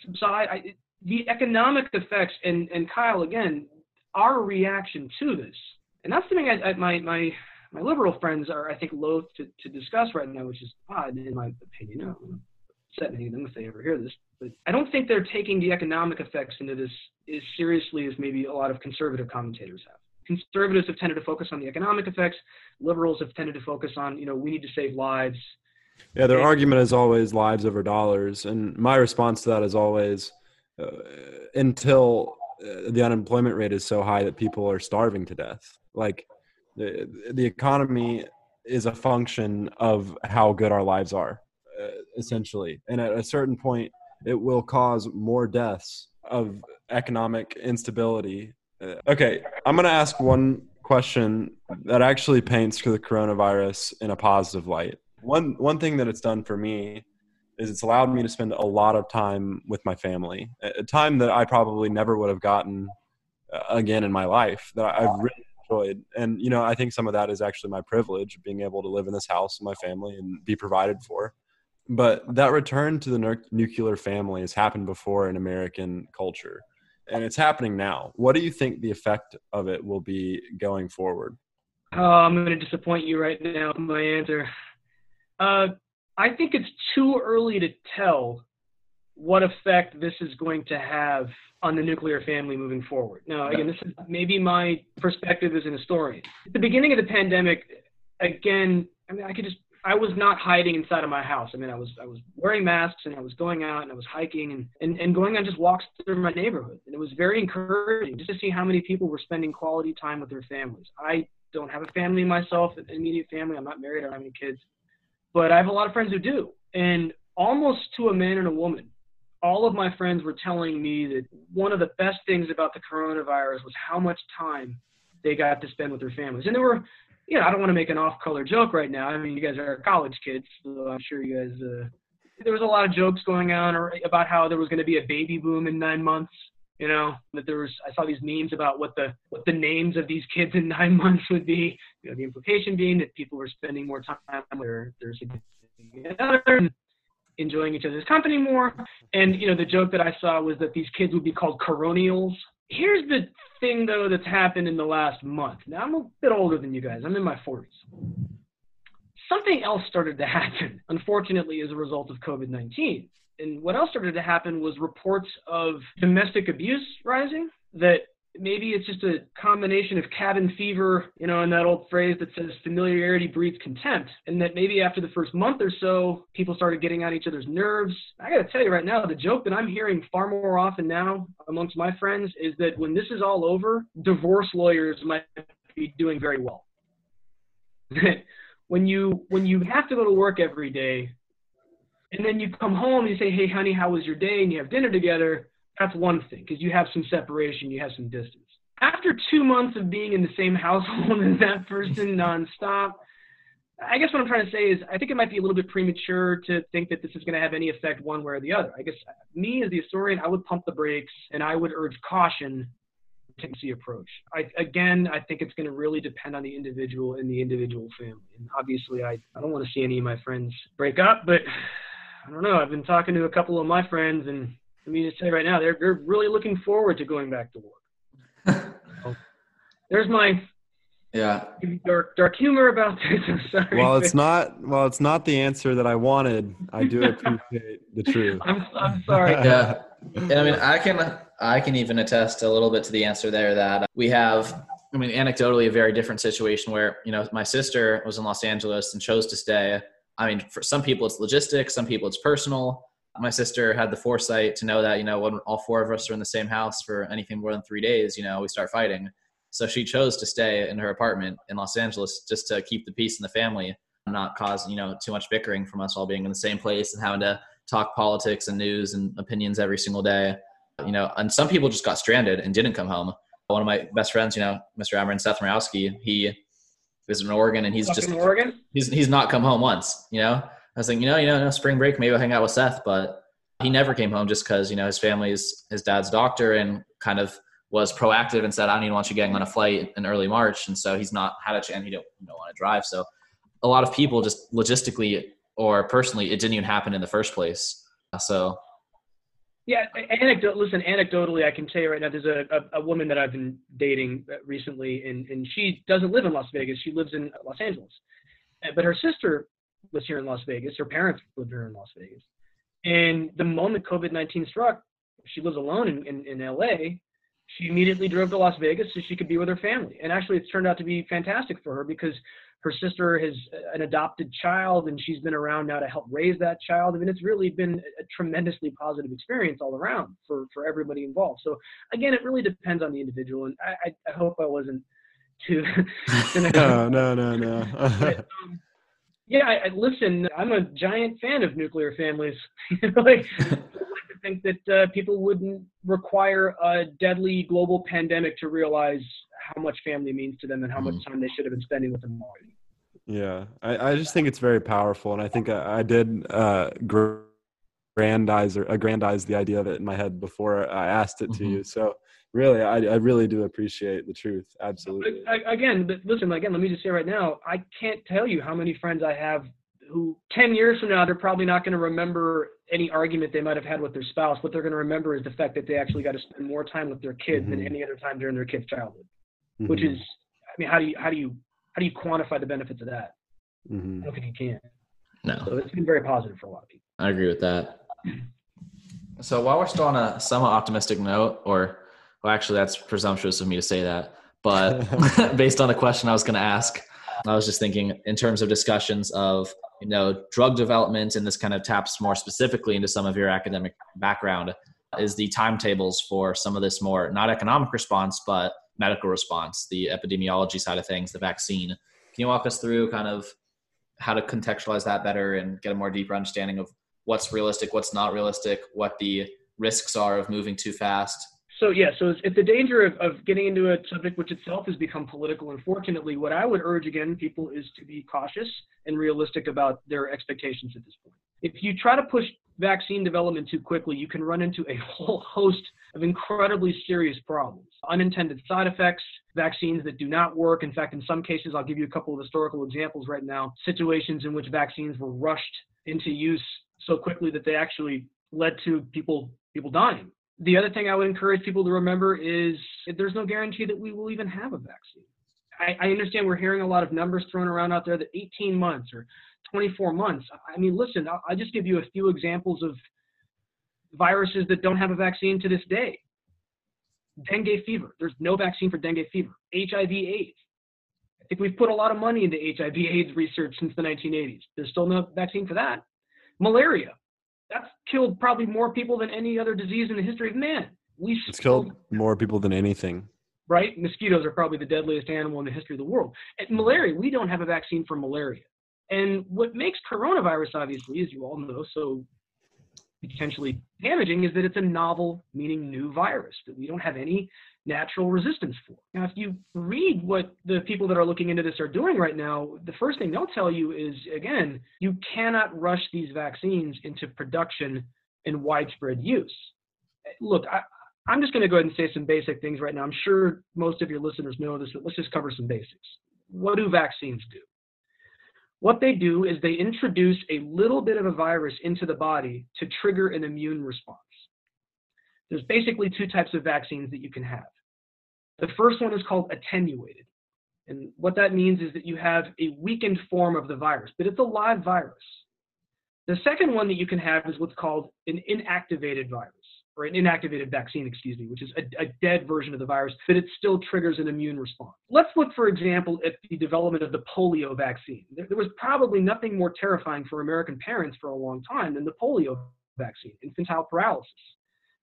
subside? I, the economic effects, and and Kyle again, our reaction to this, and that's something I, I, my my my liberal friends are I think loath to, to discuss right now, which is odd in my opinion. I don't upset any of them if they ever hear this, but I don't think they're taking the economic effects into this as seriously as maybe a lot of conservative commentators have conservatives have tended to focus on the economic effects. Liberals have tended to focus on, you know, we need to save lives. Yeah, their and, argument is always lives over dollars, and my response to that is always uh, until uh, the unemployment rate is so high that people are starving to death. Like the the economy is a function of how good our lives are, uh, essentially, and at a certain point, it will cause more deaths of economic instability uh, okay, I'm going to ask one question that actually paints the coronavirus in a positive light. One one thing that it's done for me is it's allowed me to spend a lot of time with my family, a time that I probably never would have gotten uh, again in my life that I've really enjoyed. And you know, I think some of that is actually my privilege being able to live in this house with my family and be provided for. But that return to the nuclear family has happened before in American culture and it's happening now. What do you think the effect of it will be going forward? Oh, I'm going to disappoint you right now with my answer. Uh, I think it's too early to tell what effect this is going to have on the nuclear family moving forward. Now, again, this is maybe my perspective as an historian. At the beginning of the pandemic, again, I mean, I could just I was not hiding inside of my house. I mean, I was I was wearing masks and I was going out and I was hiking and, and, and going on just walks through my neighborhood. And it was very encouraging just to see how many people were spending quality time with their families. I don't have a family myself, an immediate family. I'm not married. I don't have any kids. But I have a lot of friends who do. And almost to a man and a woman, all of my friends were telling me that one of the best things about the coronavirus was how much time they got to spend with their families. And there were you know, I don't want to make an off-color joke right now. I mean, you guys are college kids, so I'm sure you guys. Uh, there was a lot of jokes going on about how there was going to be a baby boom in nine months. You know, that there was. I saw these memes about what the what the names of these kids in nine months would be. You know, the implication being that people were spending more time with their their significant other, enjoying each other's company more. And you know, the joke that I saw was that these kids would be called coronials, Here's the thing, though, that's happened in the last month. Now, I'm a bit older than you guys. I'm in my 40s. Something else started to happen, unfortunately, as a result of COVID 19. And what else started to happen was reports of domestic abuse rising that maybe it's just a combination of cabin fever, you know, and that old phrase that says familiarity breeds contempt, and that maybe after the first month or so, people started getting on each other's nerves. I got to tell you right now, the joke that I'm hearing far more often now amongst my friends is that when this is all over, divorce lawyers might be doing very well. when you when you have to go to work every day, and then you come home and you say, "Hey, honey, how was your day?" and you have dinner together that's one thing because you have some separation, you have some distance. After two months of being in the same household as that person nonstop, I guess what I'm trying to say is I think it might be a little bit premature to think that this is going to have any effect one way or the other. I guess me as the historian, I would pump the brakes and I would urge caution the approach. I, again, I think it's going to really depend on the individual and the individual family. And obviously, I, I don't want to see any of my friends break up, but I don't know. I've been talking to a couple of my friends, and I mean, to say right now, they're they're really looking forward to going back to work. so, there's my yeah dark dark humor about this. I'm sorry. Well, it's not well, it's not the answer that I wanted. I do appreciate the truth. I'm I'm sorry. yeah, and I mean, I can I can even attest a little bit to the answer there that we have. I mean, anecdotally, a very different situation where you know my sister was in Los Angeles and chose to stay. I mean, for some people it's logistics, some people it's personal my sister had the foresight to know that you know when all four of us are in the same house for anything more than three days you know we start fighting so she chose to stay in her apartment in los angeles just to keep the peace in the family and not cause you know too much bickering from us all being in the same place and having to talk politics and news and opinions every single day You know, and some people just got stranded and didn't come home. One of my best friends, you know, Mr. Amarin Seth Morawski, he is in Oregon and he's Fucking just Oregon. he's he's not come home once. You know, I was like, you know, you know, no, spring break, maybe I'll hang out with Seth, but he never came home just because you know his family's his dad's doctor and kind of was proactive and said, I don't even want you getting on a flight in early March, and so he's not had a chance. He don't you don't want to drive, so a lot of people just logistically or personally, it didn't even happen in the first place. So Yeah, anecdote. Listen, anecdotally, I can tell you right now. There's a, a, a woman that I've been dating recently, and and she doesn't live in Las Vegas. She lives in Los Angeles, Uh, but her sister was here in Las Vegas. Her parents lived here in Las Vegas, and the moment COVID nineteen struck, she lives alone in, in in LA. She immediately drove to Las Vegas so she could be with her family. And actually, it's turned out to be fantastic for her because her sister has an adopted child and she's been around now to help raise that child. I mean, it's really been a tremendously positive experience all around for, for everybody involved. So again, it really depends on the individual. And I, I, I hope I wasn't too. no, no, no, no. but, um, yeah, I, I, listen. I'm a giant fan of nuclear families. like, I think that uh, people wouldn't require a deadly global pandemic to realize how much family means to them and how much time they should have been spending with them already. Yeah, I, I just think it's very powerful, and I think I, I did uh, aggrandize or aggrandize the idea of it in my head before I asked it to mm-hmm. you. So really, I, I really do appreciate the truth. Absolutely. Again, but listen, again, let me just say right now, I can't tell you how many friends I have who 10 years from now they're probably not going to remember any argument they might have had with their spouse what they're going to remember is the fact that they actually got to spend more time with their kids mm-hmm. than any other time during their kids childhood mm-hmm. which is i mean how do you how do you how do you quantify the benefits of that? Mm-hmm. i don't think you can. No. So it's been very positive for a lot of people. I agree with that. So while we're still on a somewhat optimistic note or well actually that's presumptuous of me to say that but based on the question i was going to ask i was just thinking in terms of discussions of you know drug development and this kind of taps more specifically into some of your academic background is the timetables for some of this more not economic response but medical response the epidemiology side of things the vaccine can you walk us through kind of how to contextualize that better and get a more deeper understanding of what's realistic what's not realistic what the risks are of moving too fast so yeah, so it's, the danger of, of getting into a subject which itself has become political. Unfortunately, what I would urge again people is to be cautious and realistic about their expectations at this point. If you try to push vaccine development too quickly, you can run into a whole host of incredibly serious problems. Unintended side effects, vaccines that do not work. In fact, in some cases, I'll give you a couple of historical examples right now, situations in which vaccines were rushed into use so quickly that they actually led to people people dying the other thing I would encourage people to remember is there's no guarantee that we will even have a vaccine. I, I, understand we're hearing a lot of numbers thrown around out there that 18 months or 24 months. I mean, listen, I'll, I'll just give you a few examples of viruses that don't have a vaccine to this day. Dengue fever. There's no vaccine for dengue fever. HIV AIDS. I think we've put a lot of money into HIV AIDS research since the 1980s. There's still no vaccine for that. Malaria that's killed probably more people than any other disease in the history of man. We it's killed more people than anything. Right? Mosquitoes are probably the deadliest animal in the history of the world. And malaria, we don't have a vaccine for malaria. And what makes coronavirus, obviously, as you all know, so potentially damaging is that it's a novel, meaning new virus that we don't have any natural resistance for. Now, if you read what the people that are looking into this are doing right now, the first thing they'll tell you is again, you cannot rush these vaccines into production and widespread use. Look, I, I'm just going to go ahead and say some basic things right now. I'm sure most of your listeners know this, but let's just cover some basics. What do vaccines do? What they do is they introduce a little bit of a virus into the body to trigger an immune response. There's basically two types of vaccines that you can have. The first one is called attenuated. And what that means is that you have a weakened form of the virus, but it's a live virus. The second one that you can have is what's called an inactivated virus, or an inactivated vaccine, excuse me, which is a, a, dead version of the virus, but it still triggers an immune response. Let's look, for example, at the development of the polio vaccine. There, there was probably nothing more terrifying for American parents for a long time than the polio vaccine, infantile paralysis.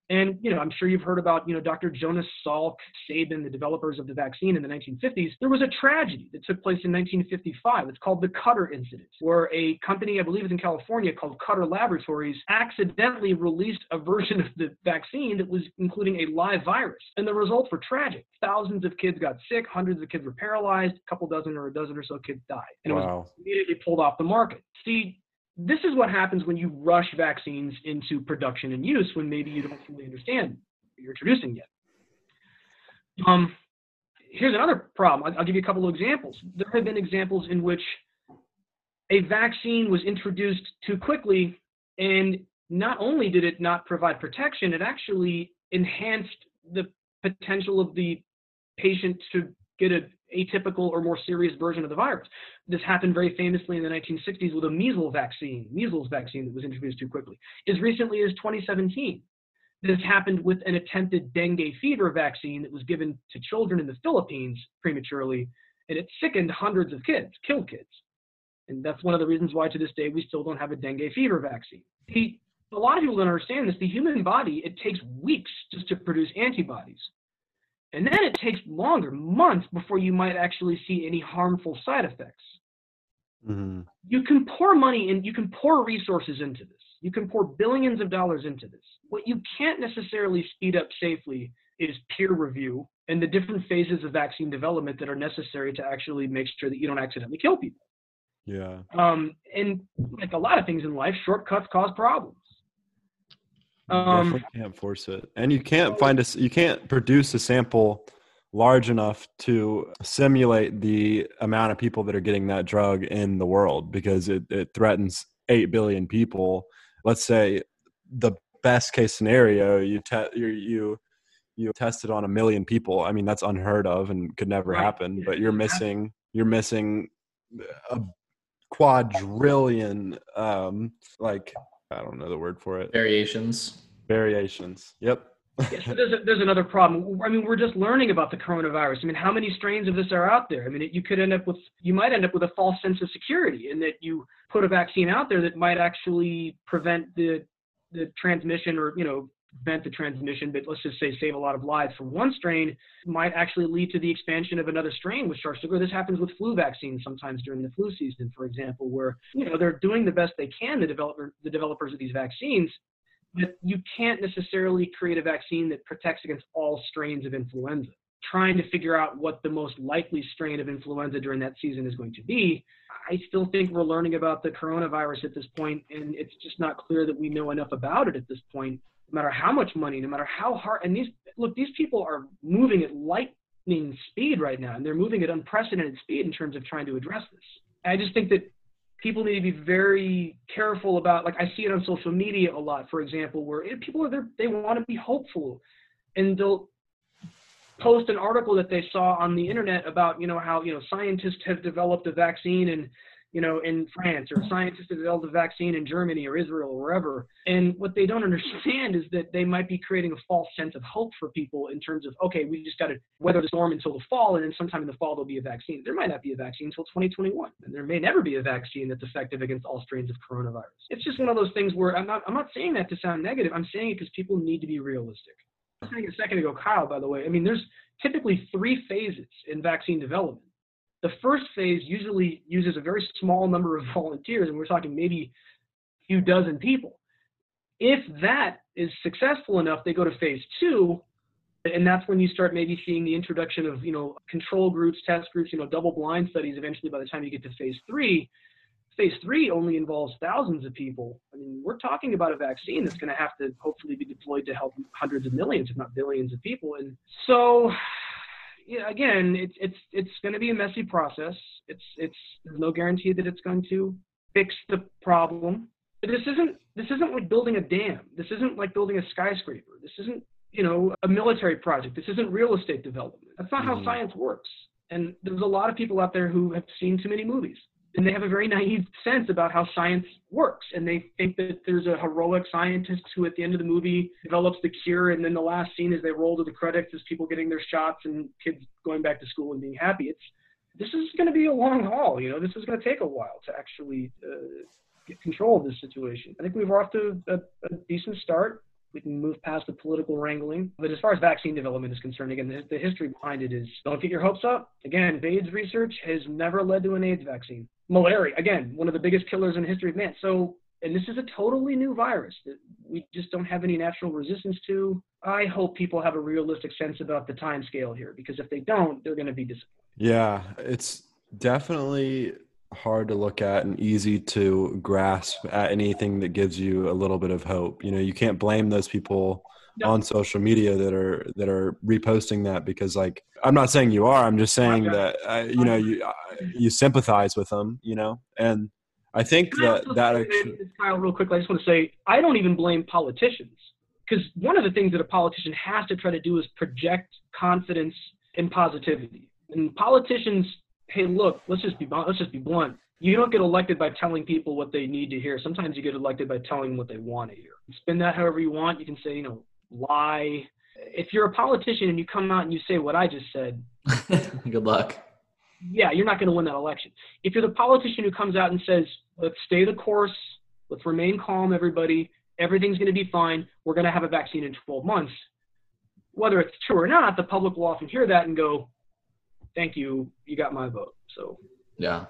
And you know, I'm sure you've heard about you know Dr. Jonas Salk, Sabin, the developers of the vaccine in the 1950s. There was a tragedy that took place in 1955. It's called the Cutter incident, where a company, I believe it's in California, called Cutter Laboratories, accidentally released a version of the vaccine that was including a live virus, and the results were tragic. Thousands of kids got sick, hundreds of kids were paralyzed, a couple dozen or a dozen or so kids died, and wow. it was immediately pulled off the market. See, this is what happens when you rush vaccines into production and use when maybe you don't fully understand what you're introducing yet. Um, here's another problem. I'll, I'll give you a couple of examples. There have been examples in which a vaccine was introduced too quickly, and not only did it not provide protection, it actually enhanced the potential of the patient to get a atypical or more serious version of the virus. This happened very famously in the 1960s with a measles vaccine, measles vaccine that was introduced too quickly. As recently as 2017, this happened with an attempted dengue fever vaccine that was given to children in the Philippines prematurely, and it sickened hundreds of kids, killed kids. And that's one of the reasons why to this day we still don't have a dengue fever vaccine. The, a lot of people don't understand this. The human body, it takes weeks just to produce antibodies. And then it takes longer, months, before you might actually see any harmful side effects. Mm-hmm. You can pour money and you can pour resources into this. You can pour billions of dollars into this. What you can't necessarily speed up safely is peer review and the different phases of vaccine development that are necessary to actually make sure that you don't accidentally kill people. Yeah. Um, and like a lot of things in life, shortcuts cause problems. Um, Definitely can't force it, and you can't find a you can't produce a sample large enough to simulate the amount of people that are getting that drug in the world because it, it threatens 8 billion people. Let's say the best case scenario you te- you you you tested on a million people. I mean that's unheard of and could never right. happen but you're missing you're missing a quadrillion um like I don't know the word for it. Variations. Variations. Yep. yeah, so there's, a, there's another problem. I mean, we're just learning about the coronavirus. I mean, how many strains of this are out there? I mean, it, you could end up with, you might end up with a false sense of security in that you put a vaccine out there that might actually prevent the the transmission or you know prevent the transmission, but let's just say save a lot of lives from one strain, might actually lead to the expansion of another strain starts to grow. This happens with flu vaccines sometimes during the flu season, for example, where you know they're doing the best they can, the developer the developers of these vaccines, but you can't necessarily create a vaccine that protects against all strains of influenza. Trying to figure out what the most likely strain of influenza during that season is going to be. I still think we're learning about the coronavirus at this point, and it's just not clear that we know enough about it at this point no matter how much money, no matter how hard. And these look, these people are moving at lightning speed right now, and they're moving at unprecedented speed in terms of trying to address this. I just think that people need to be very careful about. Like I see it on social media a lot, for example, where people are there, they want to be hopeful, and they'll post an article that they saw on the internet about you know how you know scientists have developed a vaccine and you know, in France or scientists that developed a vaccine in Germany or Israel or wherever. And what they don't understand is that they might be creating a false sense of hope for people in terms of, okay, we just got to weather the storm until the fall, and then sometime in the fall there'll be a vaccine. There might not be a vaccine until 2021, and there may never be a vaccine that's effective against all strains of coronavirus. It's just one of those things where I'm not, I'm not saying that to sound negative. I'm saying it because people need to be realistic. Saying a second ago, Kyle, by the way, I mean, there's typically three phases in vaccine development. The first phase usually uses a very small number of volunteers, and we're talking maybe a few dozen people. If that is successful enough, they go to phase two, and that's when you start maybe seeing the introduction of you know control groups, test groups, you know double blind studies. Eventually, by the time you get to phase three, phase three only involves thousands of people. I mean, we're talking about a vaccine that's going to have to hopefully be deployed to help hundreds of millions, if not billions, of people. And so yeah, again, it's it's it's going to be a messy process. It's it's there's no guarantee that it's going to fix the problem. But this isn't this isn't like building a dam. This isn't like building a skyscraper. This isn't you know a military project. This isn't real estate development. That's not mm-hmm. how science works. And there's a lot of people out there who have seen too many movies and they have a very naive sense about how science works and they think that there's a heroic scientist who at the end of the movie develops the cure and then the last scene is they roll to the credits as people getting their shots and kids going back to school and being happy it's this is going to be a long haul you know this is going to take a while to actually uh, get control of this situation i think we've off to a, a decent start we can move past the political wrangling. But as far as vaccine development is concerned, again, the, the history behind it is don't get your hopes up. Again, AIDS research has never led to an AIDS vaccine. Malaria, again, one of the biggest killers in the history of man. So, and this is a totally new virus that we just don't have any natural resistance to. I hope people have a realistic sense about the time scale here because if they don't, they're going to be disappointed. Yeah, it's definitely hard to look at and easy to grasp at anything that gives you a little bit of hope. You know, you can't blame those people no. on social media that are that are reposting that because like I'm not saying you are. I'm just saying that you know you uh, you sympathize with them. You know, and I think Can that I that actually, Kyle, real quick, I just want to say I don't even blame politicians because one of the things that a politician has to try to do is project confidence and positivity. And politicians hey, look, let's just be let's just be blunt. You don't get elected by telling people what they need to hear. Sometimes you get elected by telling them what they want to hear. Spin that however you want. You can say, you know, lie. If you're a politician and you come out and you say what I just said, good luck. Yeah, you're not going to win that election. If you're the politician who comes out and says, let's stay the course, let's remain calm, everybody, everything's going to be fine, we're going to have a vaccine in 12 months, whether it's true or not, the public will often hear that and go, thank you, you got my vote. So yeah,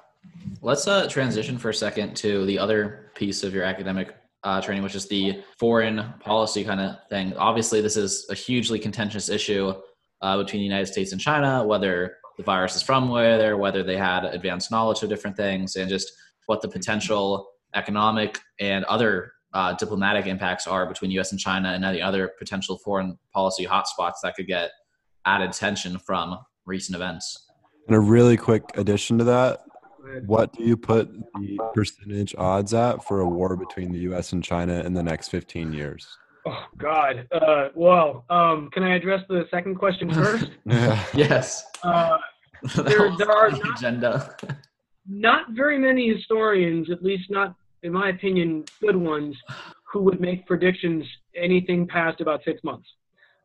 let's uh, transition for a second to the other piece of your academic uh, training, which is the foreign policy kind of thing. Obviously, this is a hugely contentious issue uh, between the United States and China, whether the virus is from where, whether they had advanced knowledge of different things, and just what the potential economic and other uh, diplomatic impacts are between U.S. and China, and any other potential foreign policy hotspots that could get added tension from recent events. And a really quick addition to that, what do you put the percentage odds at for a war between the U.S. and China in the next 15 years? Oh God. Uh, well, um, can I address the second question first? yes. Uh, there, there are not, agenda. not very many historians, at least not in my opinion, good ones, who would make predictions anything past about six months.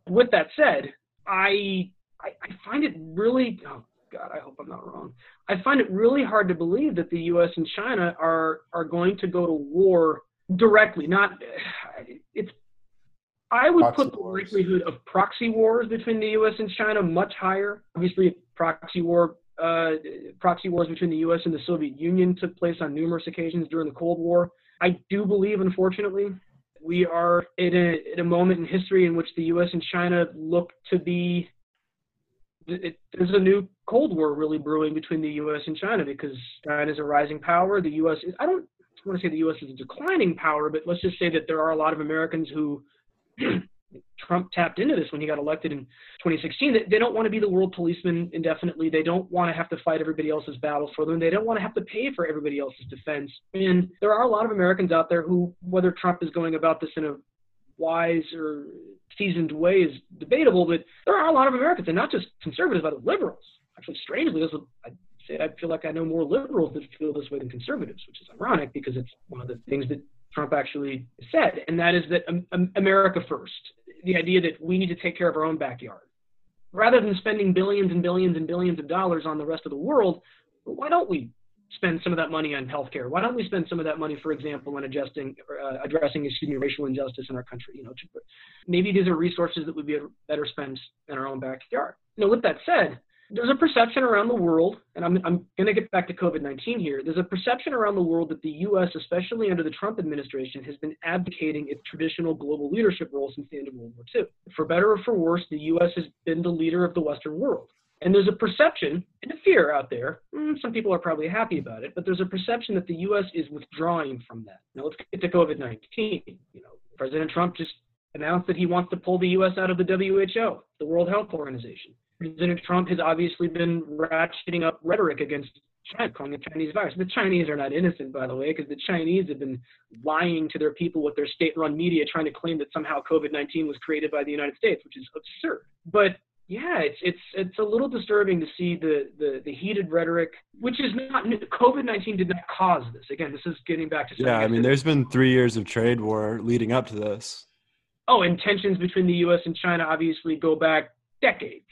With that said, I I, I find it really, oh God, I hope I'm not wrong. I find it really hard to believe that the U.S. and China are are going to go to war directly. Not, it's. I would proxy put the wars. likelihood of proxy wars between the U.S. and China much higher. Obviously, proxy war uh, proxy wars between the U.S. and the Soviet Union took place on numerous occasions during the Cold War. I do believe, unfortunately, we are in a, at a moment in history in which the U.S. and China look to be it, there's a new Cold War really brewing between the U.S. and China because China is a rising power. The U.S. Is, I don't want to say the U.S. is a declining power, but let's just say that there are a lot of Americans who Trump tapped into this when he got elected in 2016. They, they don't want to be the world policeman indefinitely. They don't want to have to fight everybody else's battles for them. They don't want to have to pay for everybody else's defense. And there are a lot of Americans out there who, whether Trump is going about this in a wise or seasoned way is debatable, but there are a lot of Americans, and not just conservatives, but liberals. Actually, strangely, this I I feel like I know more liberals that feel this way than conservatives, which is ironic because it's one of the things that Trump actually said, and that is that um, America first. The idea that we need to take care of our own backyard. Rather than spending billions and billions and billions of dollars on the rest of the world, why don't we spend some of that money on healthcare? Why don't we spend some of that money, for example, on adjusting, uh, addressing, excuse me, racial injustice in our country? You know, maybe these are resources that would be better spent in our own backyard. You know, with that said, there's a perception around the world, and I'm, I'm going to get back to COVID 19 here. There's a perception around the world that the U.S., especially under the Trump administration, has been abdicating its traditional global leadership role since the end of World War II. For better or for worse, the U.S. has been the leader of the Western world. And there's a perception and a fear out there. Mm, some people are probably happy about it, but there's a perception that the U.S. is withdrawing from that. Now let's get to COVID-19. You know, President Trump just announced that he wants to pull the U.S. out of the WHO, the World Health Organization. President Trump has obviously been ratcheting up rhetoric against China, calling it Chinese virus. The Chinese are not innocent, by the way, because the Chinese have been lying to their people with their state-run media, trying to claim that somehow COVID-19 was created by the United States, which is absurd. But yeah, it's it's it's a little disturbing to see the the, the heated rhetoric, which is not COVID nineteen did not cause this. Again, this is getting back to yeah. I mean, there's been three years of trade war leading up to this. Oh, and tensions between the U.S. and China obviously go back decades.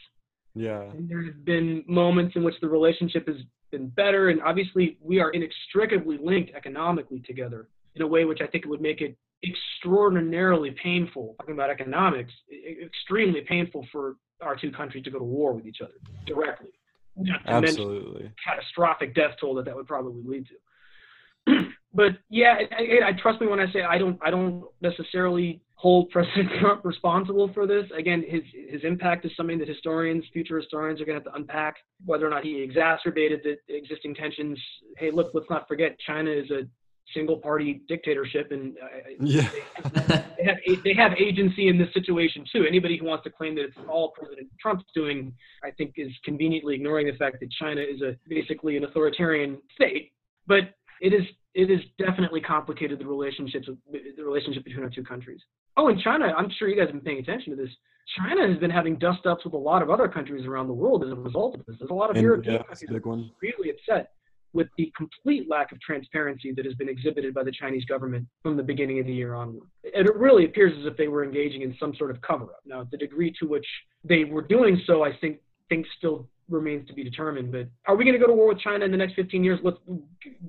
Yeah. And there have been moments in which the relationship has been better, and obviously we are inextricably linked economically together in a way which I think would make it extraordinarily painful, talking about economics, extremely painful for our two countries to go to war with each other directly. Absolutely. Catastrophic death toll that that would probably lead to. but yeah, I, I, trust me when I say I don't I don't necessarily hold President Trump responsible for this. Again, his his impact is something that historians, future historians, are going to have to unpack. Whether or not he exacerbated the existing tensions. Hey, look, let's not forget China is a single party dictatorship, and uh, yeah. they, have they have agency in this situation too. Anybody who wants to claim that it's all President Trump's doing, I think, is conveniently ignoring the fact that China is a basically an authoritarian state. But it is it has definitely complicated the relationships the relationship between our two countries. Oh, and China, I'm sure you guys have been paying attention to this. China has been having dust ups with a lot of other countries around the world as a result of this. There's a lot of and, European yeah, countries big one. really upset with the complete lack of transparency that has been exhibited by the Chinese government from the beginning of the year onward. And it really appears as if they were engaging in some sort of cover up. Now, the degree to which they were doing so, I think, think still remains to be determined. But are we going to go to war with China in the next 15 years? Let's,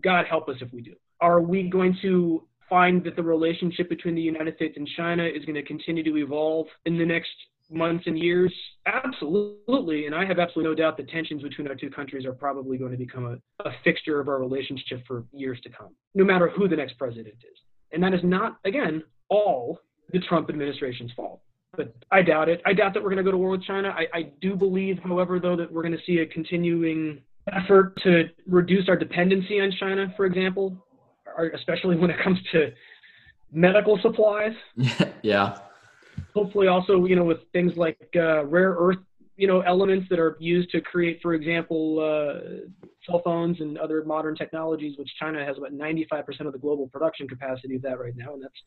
God help us if we do. Are we going to find that the relationship between the United States and China is going to continue to evolve in the next months and years? Absolutely. And I have absolutely no doubt that tensions between our two countries are probably going to become a, a fixture of our relationship for years to come, no matter who the next president is. And that is not, again, all the Trump administration's fault. But I doubt it. I doubt that we're going to go to war with China. I, I do believe, however, though, that we're going to see a continuing effort to reduce our dependency on China, for example, especially when it comes to medical supplies. yeah hopefully also you know with things like uh, rare earth you know elements that are used to create for example uh, cell phones and other modern technologies which china has about 95% of the global production capacity of that right now and that's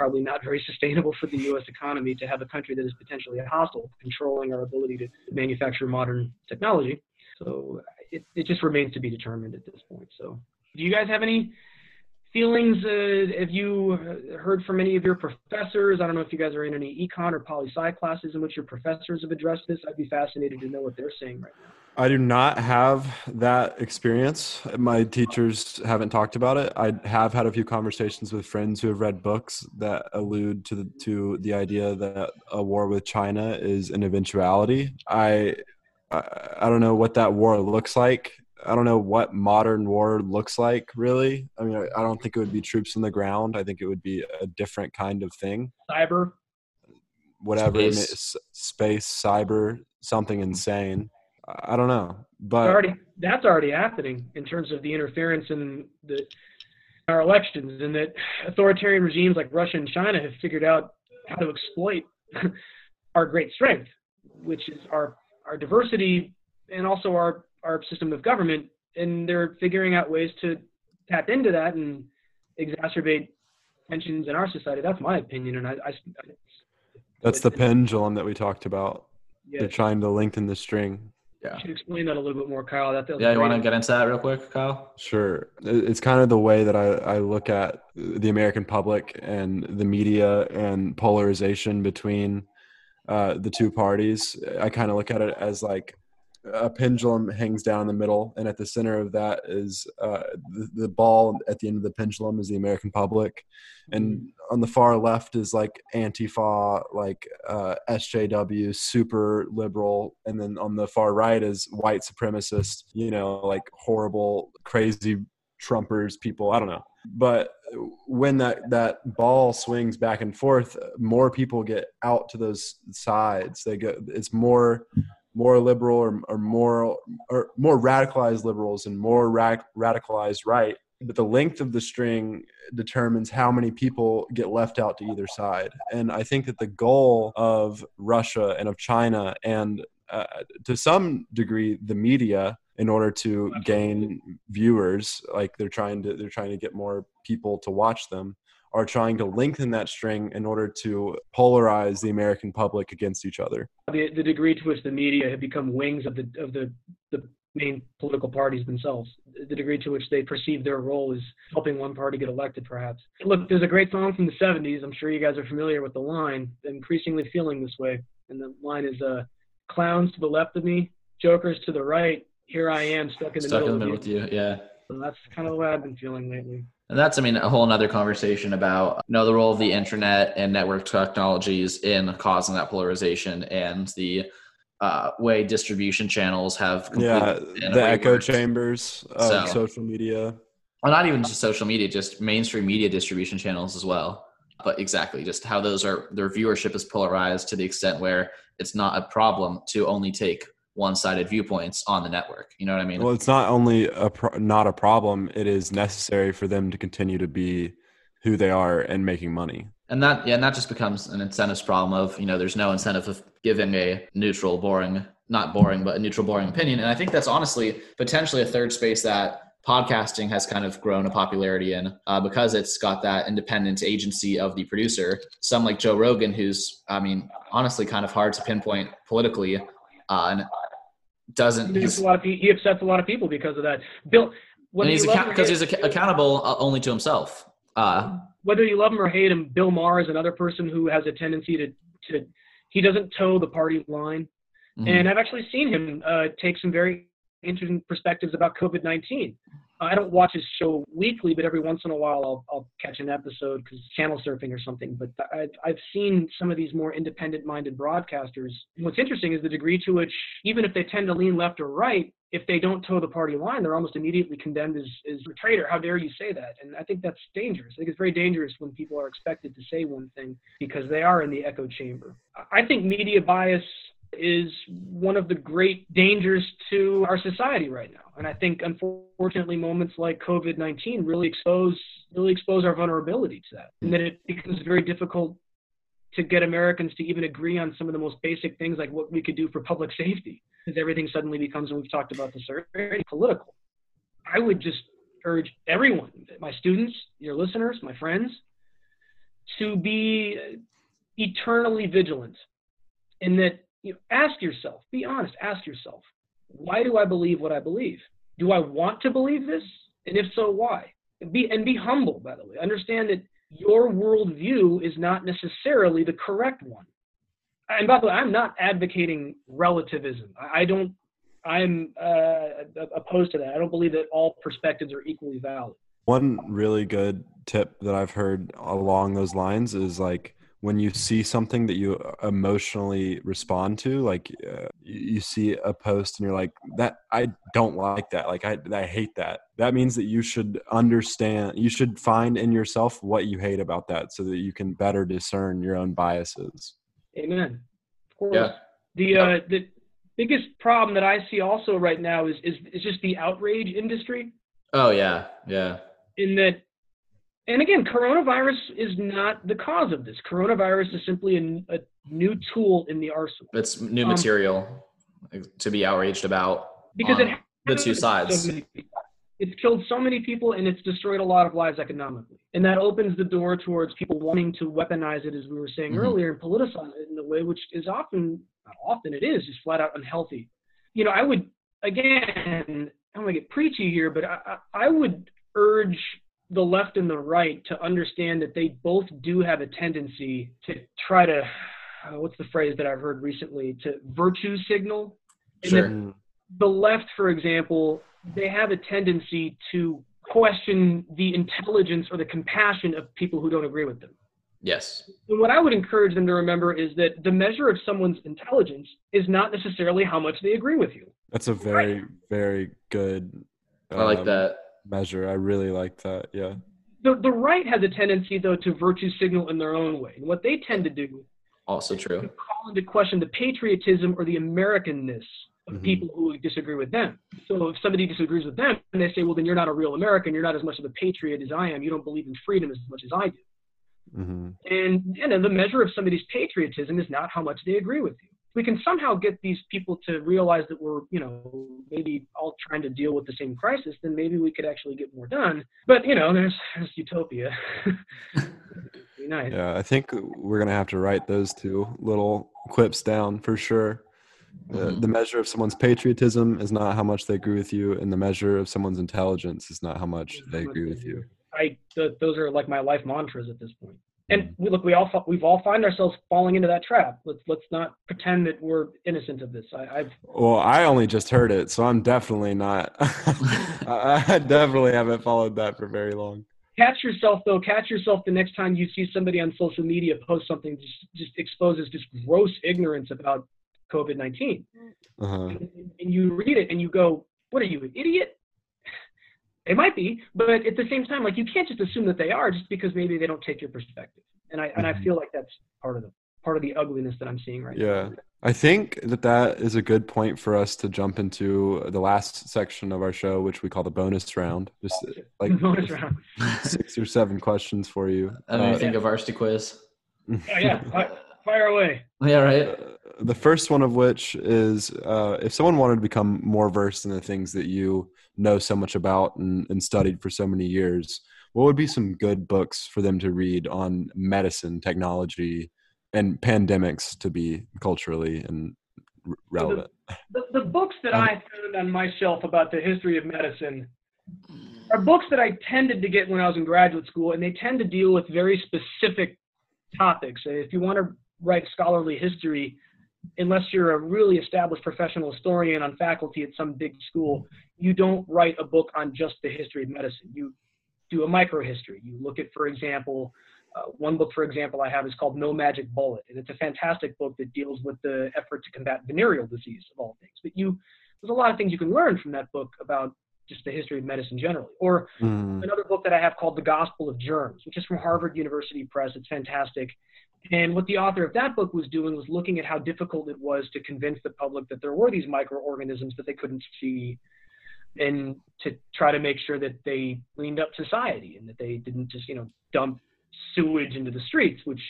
probably not very sustainable for the us economy to have a country that is potentially hostile controlling our ability to manufacture modern technology. So it, it just remains to be determined at this point. So do you guys have any feelings uh, have you heard from any of your professors? I don't know if you guys are in any econ or poli sci classes in which your professors have addressed this. I'd be fascinated to know what they're saying right now. I do not have that experience. My teachers haven't talked about it. I have had a few conversations with friends who have read books that allude to the to the idea that a war with china is an eventuality. I I don't know what that war looks like. I don't know what modern war looks like really. I mean, I don't think it would be troops on the ground. I think it would be a different kind of thing. Cyber, whatever, space, space cyber, something insane. I don't know, but already that's already happening in terms of the interference in the our elections, and that authoritarian regimes like Russia and China have figured out how to exploit our great strength, which is our our diversity and also our our system of government, and they're figuring out ways to tap into that and exacerbate tensions in our society. That's my opinion, and I. I that's the pendulum that we talked about. Yeah. They're trying to lengthen the string. Yeah. You should explain that a little bit more, Kyle. That, that yeah, you want to get into that real quick, Kyle? Sure. It's kind of the way that I, I look at the American public and the media and polarization between uh, the two parties. I kind of look at it as like a pendulum hangs down in the middle, and at the center of that is uh, the, the, ball. At the end of the pendulum is the American public, and mm-hmm. on the far left is like Antifa, like uh, SJW, super liberal, and then on the far right is white supremacist. You know, like horrible, crazy Trumpers, people. I don't know, but when that that ball swings back and forth, more people get out to those sides. They go. It's more more liberal or, or more or more radicalized liberals and more radicalized right but the length of the string determines how many people get left out to either side. And i think that the goal of russia and of china and uh, to some degree the media in order to gain viewers like they're trying to they're trying to get more people to watch them are trying to lengthen that string in order to polarize the American public against each other. The, the degree to which the media have become wings of the of the, the main political parties themselves, the degree to which they perceive their role is helping one party get elected, perhaps. Look, there's a great song from the 70s. I'm sure you guys are familiar with the line, increasingly feeling this way. And the line is uh, clowns to the left of me, jokers to the right. Here I am stuck in the stuck middle, in the middle with you. Yeah. So that's kind of the way I've been feeling lately. And that's, I mean, a whole other conversation about you know the role of the internet and network technologies in causing that polarization and the uh, way distribution channels have yeah the echo chambers of so, social media. Well, not even just social media, just mainstream media distribution channels as well. But exactly, just how those are their viewership is polarized to the extent where it's not a problem to only take one-sided viewpoints on the network. You know what I mean? Well, it's not only a pro- not a problem; it is necessary for them to continue to be who they are and making money. And that yeah, and that just becomes an incentives problem of you know there's no incentive of giving a neutral, boring, not boring, but a neutral, boring opinion. And I think that's honestly potentially a third space that podcasting has kind of grown a popularity in uh, because it's got that independent agency of the producer. Some like Joe Rogan, who's I mean honestly kind of hard to pinpoint politically, uh, and doesn't. He, a lot of, he upsets a lot of people because of that. Bill, and he's because he's ac- accountable uh, only to himself. Uh, whether you love him or hate him, Bill Maher is another person who has a tendency to to he doesn't toe the party line, mm-hmm. and I've actually seen him uh, take some very interesting perspectives about COVID nineteen. I don't watch his show weekly, but every once in a while I'll, I'll catch an episode because channel surfing or something. But I've, I've seen some of these more independent minded broadcasters. What's interesting is the degree to which, even if they tend to lean left or right, if they don't toe the party line, they're almost immediately condemned as, as a traitor. How dare you say that? And I think that's dangerous. I think it's very dangerous when people are expected to say one thing because they are in the echo chamber. I think media bias is one of the great dangers to our society right now. And I think, unfortunately, moments like COVID 19 really expose really expose our vulnerability to that, and that it becomes very difficult to get Americans to even agree on some of the most basic things like what we could do for public safety, because everything suddenly becomes, and we've talked about this very political. I would just urge everyone, my students, your listeners, my friends, to be eternally vigilant in that you know, ask yourself, be honest, ask yourself, why do I believe what I believe? Do I want to believe this? And if so, why? And be, and be humble, by the way. Understand that your worldview is not necessarily the correct one. And by the way, I'm not advocating relativism. I don't, I'm uh, opposed to that. I don't believe that all perspectives are equally valid. One really good tip that I've heard along those lines is like, when you see something that you emotionally respond to like uh, you see a post and you're like that i don't like that. Like I, I hate that. That means that you should understand you should find in yourself what you hate about that so that you can better discern your own biases. Amen. Of course. Yeah. the uh the biggest problem that i see also right now is is, is just the outrage industry. Oh yeah. Yeah. In that and again, coronavirus is not the cause of this. Coronavirus is simply a, a new tool in the arsenal. It's new um, material to be outraged about because it the two sides. So it's killed so many people and it's destroyed a lot of lives economically. And that opens the door towards people wanting to weaponize it, as we were saying mm-hmm. earlier, and politicize it in a way which is often, not often it is, just flat out unhealthy. You know, I would, again, I'm going to get preachy here, but I, I would urge the left and the right to understand that they both do have a tendency to try to uh, what's the phrase that I've heard recently to virtue signal. Sure. The left, for example, they have a tendency to question the intelligence or the compassion of people who don't agree with them. Yes. And what I would encourage them to remember is that the measure of someone's intelligence is not necessarily how much they agree with you. That's a very, right. very good. Um, I like um, that measure. I really like that. Yeah. The the right has a tendency though to virtue signal in their own way. And what they tend to do also true. call into question the patriotism or the Americanness of mm-hmm. people who disagree with them. So if somebody disagrees with them and they say, well, then you're not a real American. You're not as much of a patriot as I am. You don't believe in freedom as much as I do. Mm-hmm. And, and the measure of somebody's patriotism is not how much they agree with you we can somehow get these people to realize that we're, you know, maybe all trying to deal with the same crisis, then maybe we could actually get more done. But you know, there's, there's utopia. nice. Yeah, I think we're gonna have to write those two little quips down for sure. Mm-hmm. the measure of someone's patriotism is not how much they agree with you, and the measure of someone's intelligence is not how much they agree with you. I th- those are like my life mantras at this point and we, look, we all we've all find ourselves falling into that trap. Let's let's not pretend that we're innocent of this. I, have well, I only just heard it, so I'm definitely not. I definitely haven't followed that for very long. catch yourself though catch yourself the next time you see somebody on social media post something just, just exposes just gross ignorance about covid-19 uh-huh. and, and you read it and you go what are you an idiot it might be but at the same time like you can't just assume that they are just because maybe they don't take your perspective and i mm-hmm. and i mm-hmm. feel like that's part of the part of the ugliness that i'm seeing right yeah. now yeah I think that that is a good point for us to jump into the last section of our show, which we call the bonus round. Just like bonus round. six or seven questions for you. I don't uh, think of varsity quiz. oh, yeah, fire away. Yeah, right. Uh, the first one of which is uh, if someone wanted to become more versed in the things that you know so much about and, and studied for so many years, what would be some good books for them to read on medicine, technology, and pandemics to be culturally and relevant. So the, the, the, books that um, I found on my shelf about the history of medicine are books that I tended to get when I was in graduate school, and they tend to deal with very specific topics. If you want to write scholarly history, unless you're a really established professional historian on faculty at some big school, you don't write a book on just the history of medicine. You do a micro history. You look at, for example, uh, one book, for example, I have is called No Magic Bullet, and it's a fantastic book that deals with the effort to combat venereal disease of all things. But you, there's a lot of things you can learn from that book about just the history of medicine generally. Or mm. another book that I have called The Gospel of Germs, which is from Harvard University Press. It's fantastic. And what the author of that book was doing was looking at how difficult it was to convince the public that there were these microorganisms that they couldn't see and to try to make sure that they cleaned up society and that they didn't just, you know, dump sewage into the streets, which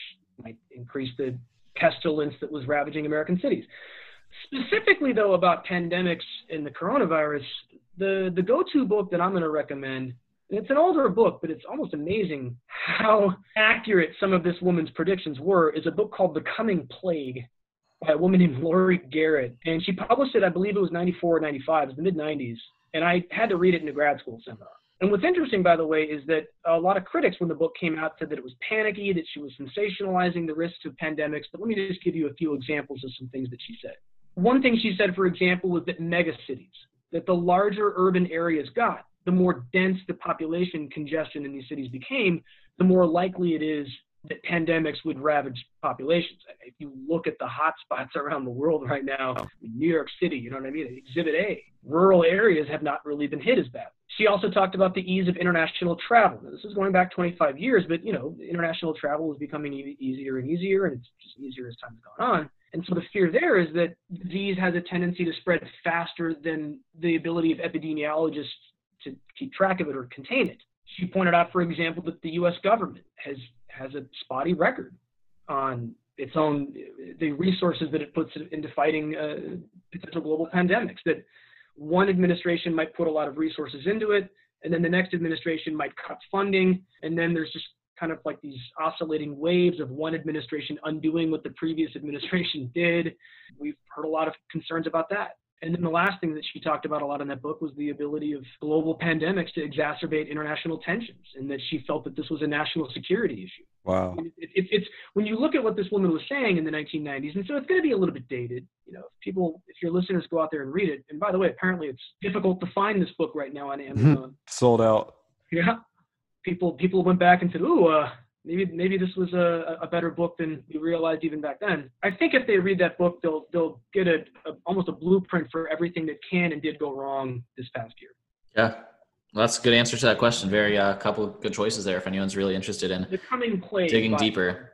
might increase the pestilence that was ravaging American cities. Specifically, though, about pandemics and the coronavirus, the, the go to book that I'm going to recommend, it's an older book, but it's almost amazing how accurate some of this woman's predictions were, is a book called The Coming Plague by a woman named Laurie Garrett. And she published it, I believe it was 94 or 95, it was the mid 90s. And I had to read it in a grad school seminar. And what's interesting, by the way, is that a lot of critics, when the book came out, said that it was panicky, that she was sensationalizing the risks of pandemics. But let me just give you a few examples of some things that she said. One thing she said, for example, was that megacities, that the larger urban areas got, the more dense the population congestion in these cities became, the more likely it is that pandemics would ravage populations. If you look at the hotspots around the world right now, oh. New York City, you know what I mean? Exhibit A, rural areas have not really been hit as bad. She also talked about the ease of international travel. Now, this is going back 25 years, but you know, international travel is becoming e- easier and easier, and it's just easier as time's gone on. And so the fear there is that disease has a tendency to spread faster than the ability of epidemiologists to keep track of it or contain it. She pointed out, for example, that the U.S. government has has a spotty record on its own the resources that it puts into fighting uh, potential global pandemics. That one administration might put a lot of resources into it, and then the next administration might cut funding, and then there's just kind of like these oscillating waves of one administration undoing what the previous administration did. We've heard a lot of concerns about that. And then the last thing that she talked about a lot in that book was the ability of global pandemics to exacerbate international tensions, and that she felt that this was a national security issue. Wow. It, it, it's when you look at what this woman was saying in the 1990s, and so it's going to be a little bit dated. You know, if people, if your listeners go out there and read it, and by the way, apparently it's difficult to find this book right now on Amazon. Sold out. Yeah. People people went back and said, "Ooh, uh, maybe maybe this was a, a better book than we realized even back then. I think if they read that book, they'll they'll get a, a almost a blueprint for everything that can and did go wrong this past year. Yeah. Well, that's a good answer to that question. Very a uh, couple of good choices there if anyone's really interested in the coming plague digging by, deeper.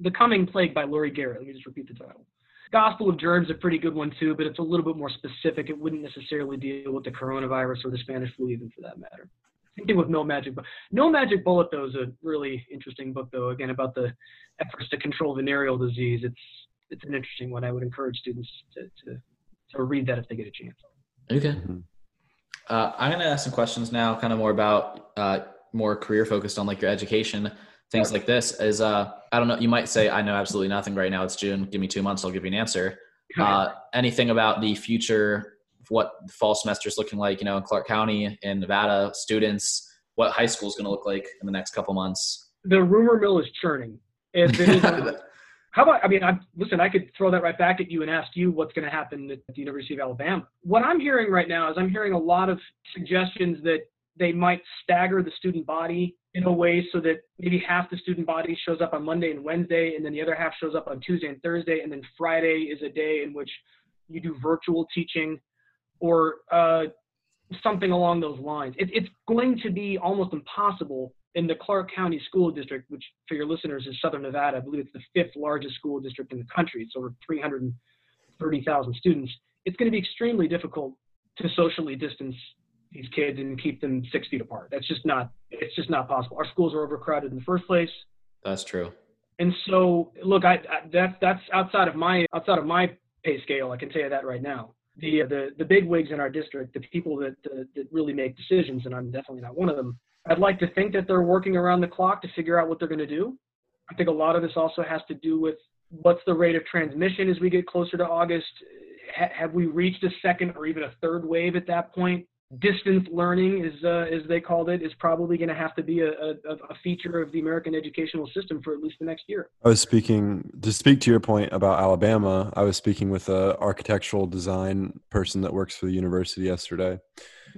The coming plague by Laurie Garrett. Let me just repeat the title. Gospel of Germs is a pretty good one too, but it's a little bit more specific. It wouldn't necessarily deal with the coronavirus or the Spanish flu, even for that matter. Same thing with No Magic Bullet. No Magic Bullet, though, is a really interesting book, though. Again, about the efforts to control venereal disease. It's it's an interesting one. I would encourage students to to, to read that if they get a chance. Okay. Mm-hmm. Uh, I'm going to ask some questions now, kind of more about uh, more career focused on like your education, things like this. Is uh, I don't know. You might say I know absolutely nothing right now. It's June. Give me two months. I'll give you an answer. Uh, anything about the future what the fall semester is looking like, you know, in Clark County in Nevada, students, what high school is going to look like in the next couple months. The rumor mill is churning. how about, I mean, I, listen, I could throw that right back at you and ask you what's going to happen at the University of Alabama. What I'm hearing right now is I'm hearing a lot of suggestions that they might stagger the student body in a way so that maybe half the student body shows up on Monday and Wednesday, and then the other half shows up on Tuesday and Thursday, and then Friday is a day in which you do virtual teaching or uh, something along those lines. It, it's going to be almost impossible in the Clark County School District, which for your listeners is Southern Nevada. I believe it's the fifth largest school district in the country. It's over 330,000 students. It's going to be extremely difficult to socially distance these kids and keep them six feet apart. That's just not. It's just not possible. Our schools are overcrowded in the first place. That's true. And so, look, I, I that's that's outside of my outside of my pay scale. I can tell you that right now. The the the big wigs in our district, the people that uh, that really make decisions, and I'm definitely not one of them. I'd like to think that they're working around the clock to figure out what they're going to do. I think a lot of this also has to do with what's the rate of transmission as we get closer to August. have we reached a second or even a third wave at that point? Distance learning is uh, as they called it is probably going to have to be a, a, a, feature of the american educational system for at least the next year. I was speaking to speak to your point about alabama i was speaking with a architectural design person that works for the university yesterday.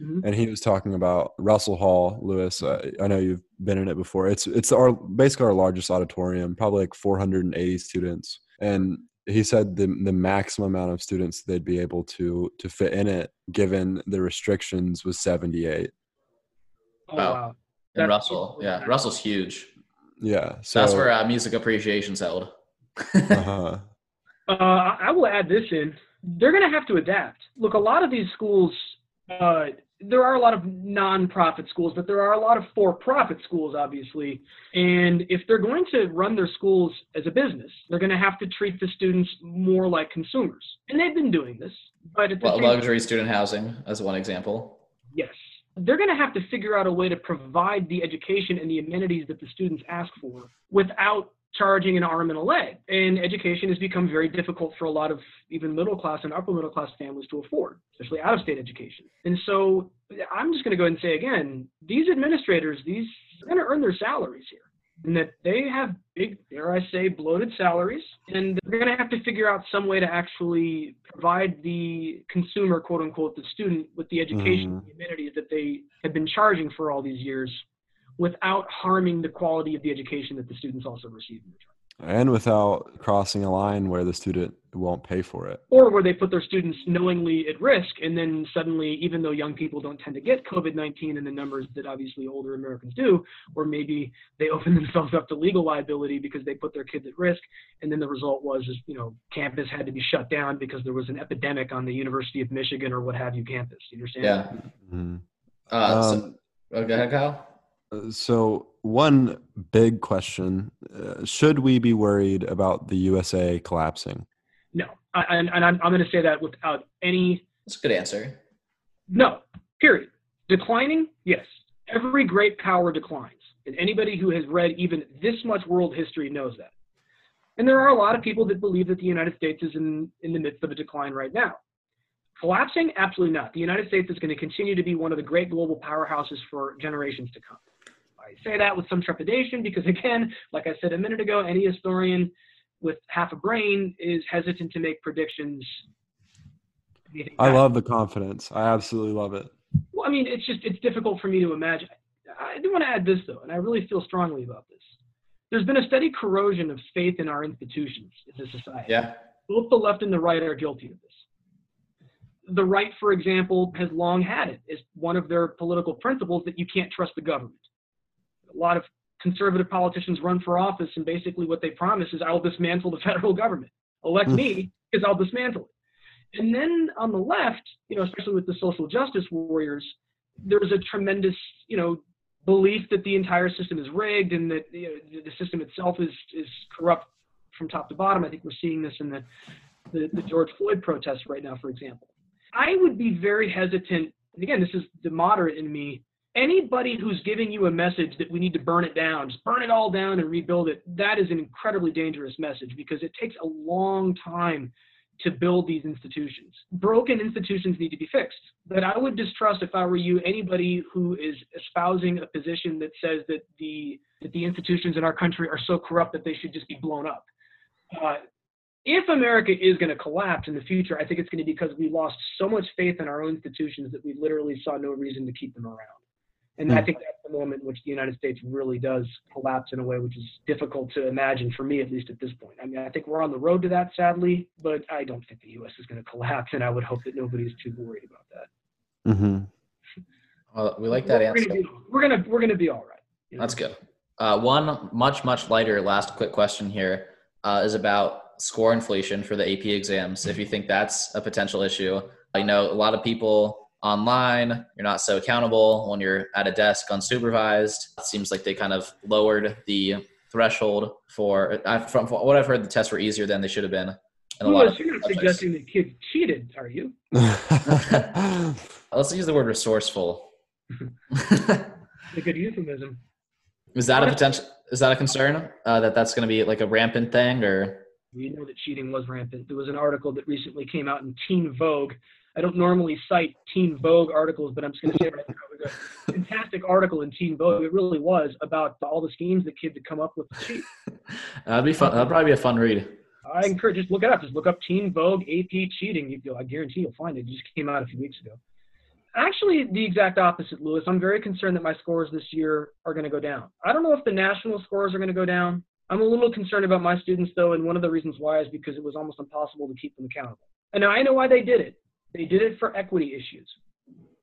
Mm-hmm. and he was talking about russell hall lewis uh, i know you've been in it before. It's it's our basically our largest auditorium probably like 480 students. And he said the the maximum amount of students they'd be able to to fit in it given the restrictions was 78 oh, wow. and russell yeah russell's huge. Yeah so that's where uh, music appreciation's held. Uh-huh. uh, i will add this in. They're going to have to adapt. Look a lot of these schools uh, there are a lot of nonprofit schools, but there are a lot of for-profit schools, obviously. And if they're going to run their schools as a business, they're going to have to treat the students more like consumers. And they've been doing this, but well, luxury time, student housing as one example. Yes, they're going to have to figure out a way to provide the education and the amenities that the students ask for without charging an arm and a leg. And education has become very difficult for a lot of even middle class and upper middle class families to afford, especially out of state education. And so I'm just going to go ahead and say again, these administrators, these are going to earn their salaries here. And that they have big, dare I say, bloated salaries, and they're going to have to figure out some way to actually provide the consumer, quote unquote, the student, with the education, mm. the amenities that they have been charging for all these years without harming the quality of the education that the students also receive in return. And without crossing a line where the student won't pay for it. Or where they put their students knowingly at risk, and then suddenly, even though young people don't tend to get COVID 19 in the numbers that obviously older Americans do, or maybe they open themselves up to legal liability because they put their kids at risk, and then the result was, is, you know, campus had to be shut down because there was an epidemic on the University of Michigan or what have you campus. You understand? Yeah. Mm-hmm. Uh, um, so, oh, go ahead, Kyle. So, one big question uh, should we be worried about the USA collapsing? No. I, and, and I'm, I'm going to say that without any. That's a good answer. No, period. Declining? Yes. Every great power declines. And anybody who has read even this much world history knows that. And there are a lot of people that believe that the United States is in, in the midst of a decline right now. Collapsing? Absolutely not. The United States is going to continue to be one of the great global powerhouses for generations to come. I say that with some trepidation because, again, like I said a minute ago, any historian with half a brain is hesitant to make predictions. I love the confidence. I absolutely love it. Well, I mean, it's just it's difficult for me to imagine. I do want to add this though, and I really feel strongly about this. There's been a steady corrosion of faith in our institutions as a society. Yeah. Both the left and the right are guilty of this. The right, for example, has long had it as one of their political principles that you can't trust the government a lot of conservative politicians run for office, and basically what they promise is, I will dismantle the federal government. Elect hmm. me because I'll dismantle it. And then on the left, you know, especially with the social justice warriors, there's a tremendous, you know, belief that the entire system is rigged and that you know, the system itself is is corrupt from top to bottom. I think we're seeing this in the, the, the George Floyd protests right now, for example. I would be very hesitant. And again, this is the moderate in me anybody who's giving you a message that we need to burn it down, just burn it all down and rebuild it, that is an incredibly dangerous message because it takes a long time to build these institutions. Broken institutions need to be fixed. But I would distrust, if I were you, anybody who is espousing a position that says that the that the institutions in our country are so corrupt that they should just be blown up. Uh, if America is going to collapse in the future, I think it's going to be because we lost so much faith in our own institutions that we literally saw no reason to keep them around. And mm. I think that's the moment in which the United States really does collapse in a way which is difficult to imagine for me, at least at this point. I mean, I think we're on the road to that, sadly, but I don't think the U.S. is going to collapse, and I would hope that nobody's too worried about that. Mm-hmm. Well, we like that we're answer. Gonna be, we're gonna we're gonna be all right. you know? That's good. Uh, one much much lighter last quick question here uh, is about score inflation for the AP exams. If you think that's a potential issue, I know a lot of people online. You're not so accountable when you're at a desk unsupervised. It seems like they kind of lowered the threshold for, from, from what I've heard, the tests were easier than they should have been. In Louis, you're not suggesting that kids cheated, are you? Let's use the word resourceful. a good euphemism. Is that a potential? Is that a concern uh, that that's going to be like a rampant thing, or? We know that cheating was rampant. There was an article that recently came out in Teen Vogue I don't normally cite Teen Vogue articles, but I'm just going to say it right now. It was a fantastic article in Teen Vogue. It really was about all the schemes that kids had come up with to cheat. That'd be fun. That'd probably be a fun read. I encourage just look it up. Just look up Teen Vogue AP cheating. You, I guarantee you'll find it. It just came out a few weeks ago. Actually, the exact opposite, Louis. I'm very concerned that my scores this year are going to go down. I don't know if the national scores are going to go down. I'm a little concerned about my students, though, and one of the reasons why is because it was almost impossible to keep them accountable. And now I know why they did it. They did it for equity issues.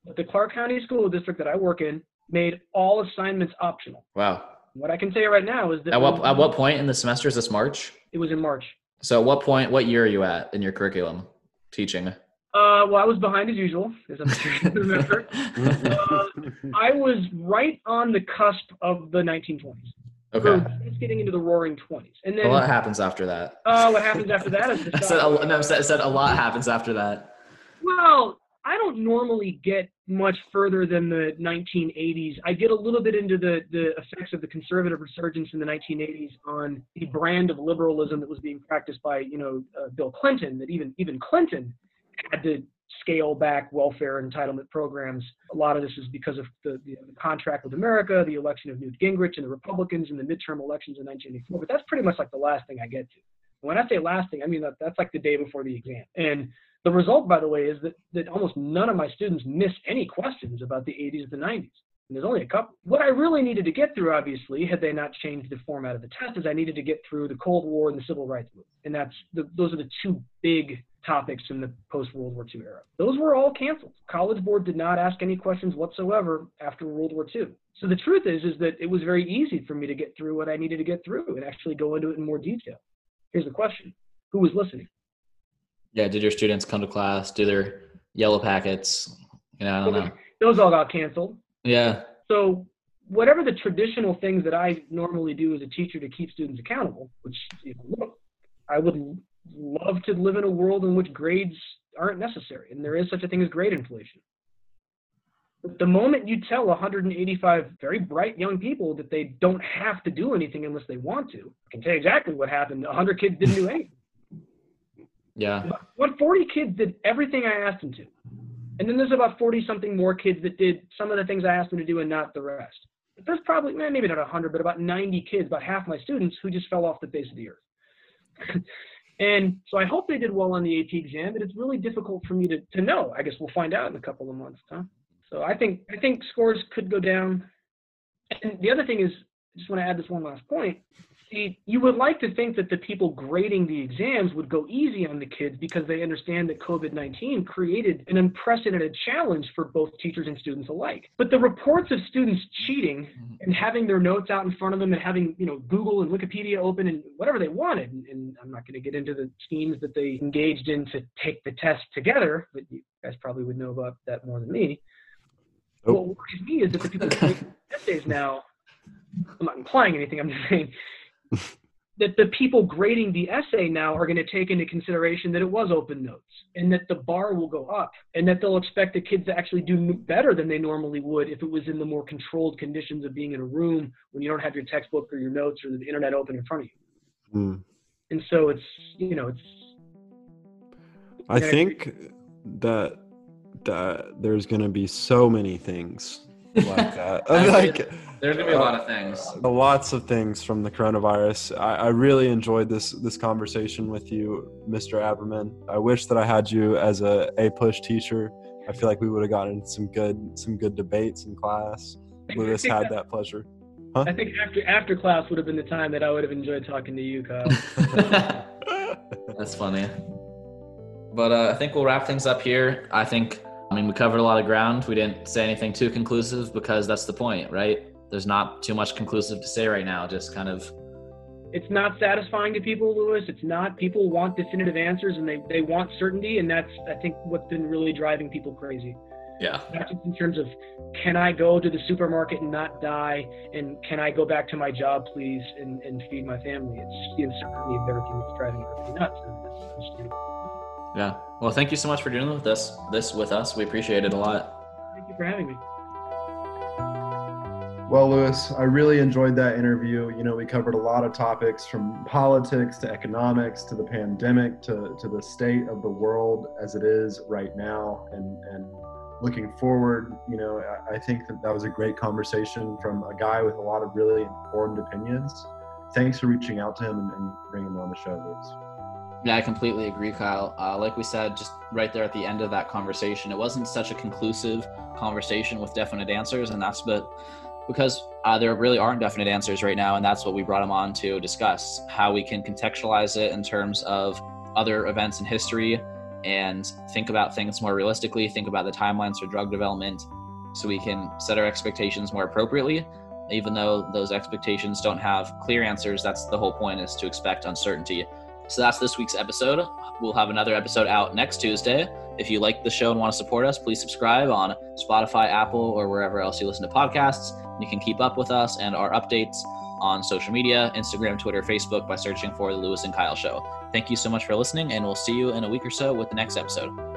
But the Clark County School District that I work in made all assignments optional. Wow. What I can say right now is that at what at what point in the semester is this March? It was in March. So at what point, what year are you at in your curriculum teaching? Uh, well, I was behind as usual, as I'm sure you remember. uh, I was right on the cusp of the 1920s. Okay. It's getting into the roaring 20s. And then what happens after that? Uh, what happens after that is I said, a, no, I said a lot happens after that. Well, I don't normally get much further than the 1980s. I get a little bit into the, the effects of the conservative resurgence in the 1980s on the brand of liberalism that was being practiced by, you know, uh, Bill Clinton. That even even Clinton had to scale back welfare entitlement programs. A lot of this is because of the, the, the contract with America, the election of Newt Gingrich, and the Republicans in the midterm elections in 1984. But that's pretty much like the last thing I get to. When I say last thing, I mean that that's like the day before the exam. And the result, by the way, is that, that almost none of my students miss any questions about the 80s and the 90s. And there's only a couple. What I really needed to get through, obviously, had they not changed the format of the test, is I needed to get through the Cold War and the Civil Rights Movement. And that's the, those are the two big topics in the post World War II era. Those were all canceled. College Board did not ask any questions whatsoever after World War II. So the truth is, is that it was very easy for me to get through what I needed to get through and actually go into it in more detail. Here's the question: Who was listening? Yeah, did your students come to class? Do their yellow packets? You know, I don't know. Those all got canceled. Yeah. So whatever the traditional things that I normally do as a teacher to keep students accountable, which you know, look, I would love to live in a world in which grades aren't necessary, and there is such a thing as grade inflation. But the moment you tell 185 very bright young people that they don't have to do anything unless they want to, I can tell you exactly what happened. 100 kids didn't do anything. Yeah. What 40 kids did everything I asked them to. And then there's about 40 something more kids that did some of the things I asked them to do and not the rest. But there's probably, eh, maybe not 100, but about 90 kids, about half my students, who just fell off the face of the earth. and so I hope they did well on the AP exam, but it's really difficult for me to, to know. I guess we'll find out in a couple of months. Huh? So I think I think scores could go down. And the other thing is, I just want to add this one last point you would like to think that the people grading the exams would go easy on the kids because they understand that COVID 19 created an unprecedented challenge for both teachers and students alike. But the reports of students cheating mm-hmm. and having their notes out in front of them and having, you know, Google and Wikipedia open and whatever they wanted, and I'm not going to get into the schemes that they engaged in to take the test together, but you guys probably would know about that more than me. Oh. What worries me is that the people who essays now, I'm not implying anything, I'm just saying that the people grading the essay now are going to take into consideration that it was open notes and that the bar will go up and that they'll expect the kids to actually do better than they normally would if it was in the more controlled conditions of being in a room when you don't have your textbook or your notes or the internet open in front of you. Mm. And so it's, you know, it's. I think that that there's going to be so many things like that. like there's gonna be a lot of things. Uh, lots of things from the coronavirus. I, I, really enjoyed this this conversation with you, Mr. Aberman. I wish that I had you as a APUSH teacher. I feel like we would have gotten some good some good debates in class. Louis had that pleasure. Huh? I think after after class would have been the time that I would have enjoyed talking to you, Kyle. That's funny. But uh, I think we'll wrap things up here. I think, I mean, we covered a lot of ground. We didn't say anything too conclusive because that's the point, right? There's not too much conclusive to say right now. Just kind of. It's not satisfying to people, Louis. It's not. People want definitive answers and they, they want certainty. And that's, I think, what's been really driving people crazy. Yeah. Not just in terms of can I go to the supermarket and not die, and can I go back to my job, please, and, and feed my family. It's the uncertainty of everything that's driving everybody nuts. Yeah. Well, thank you so much for doing with this this with us. We appreciate it a lot. Thank you for having me. Well, Louis, I really enjoyed that interview. You know, we covered a lot of topics from politics to economics to the pandemic to, to the state of the world as it is right now. And, and looking forward, you know, I, think that that was a great conversation from a guy with a lot of really informed opinions. Thanks for reaching out to him and, and bringing him on the show, Louis. Yeah, I completely agree, Kyle. Uh, like we said, just right there at the end of that conversation, it wasn't such a conclusive conversation with definite answers, and that's but because uh, there really aren't definite answers right now, and that's what we brought him on to discuss how we can contextualize it in terms of other events in history and think about things more realistically, think about the timelines for drug development so we can set our expectations more appropriately. Even though those expectations don't have clear answers, that's the whole point is to expect uncertainty. So that's this week's episode. We'll have another episode out next Tuesday. If you like the show and want to support us, please subscribe on Spotify, Apple, or wherever else you listen to podcasts. You can keep up with us and our updates on social media Instagram, Twitter, Facebook by searching for The Louis and Kyle Show. Thank you so much for listening, and we'll see you in a week or so with the next episode.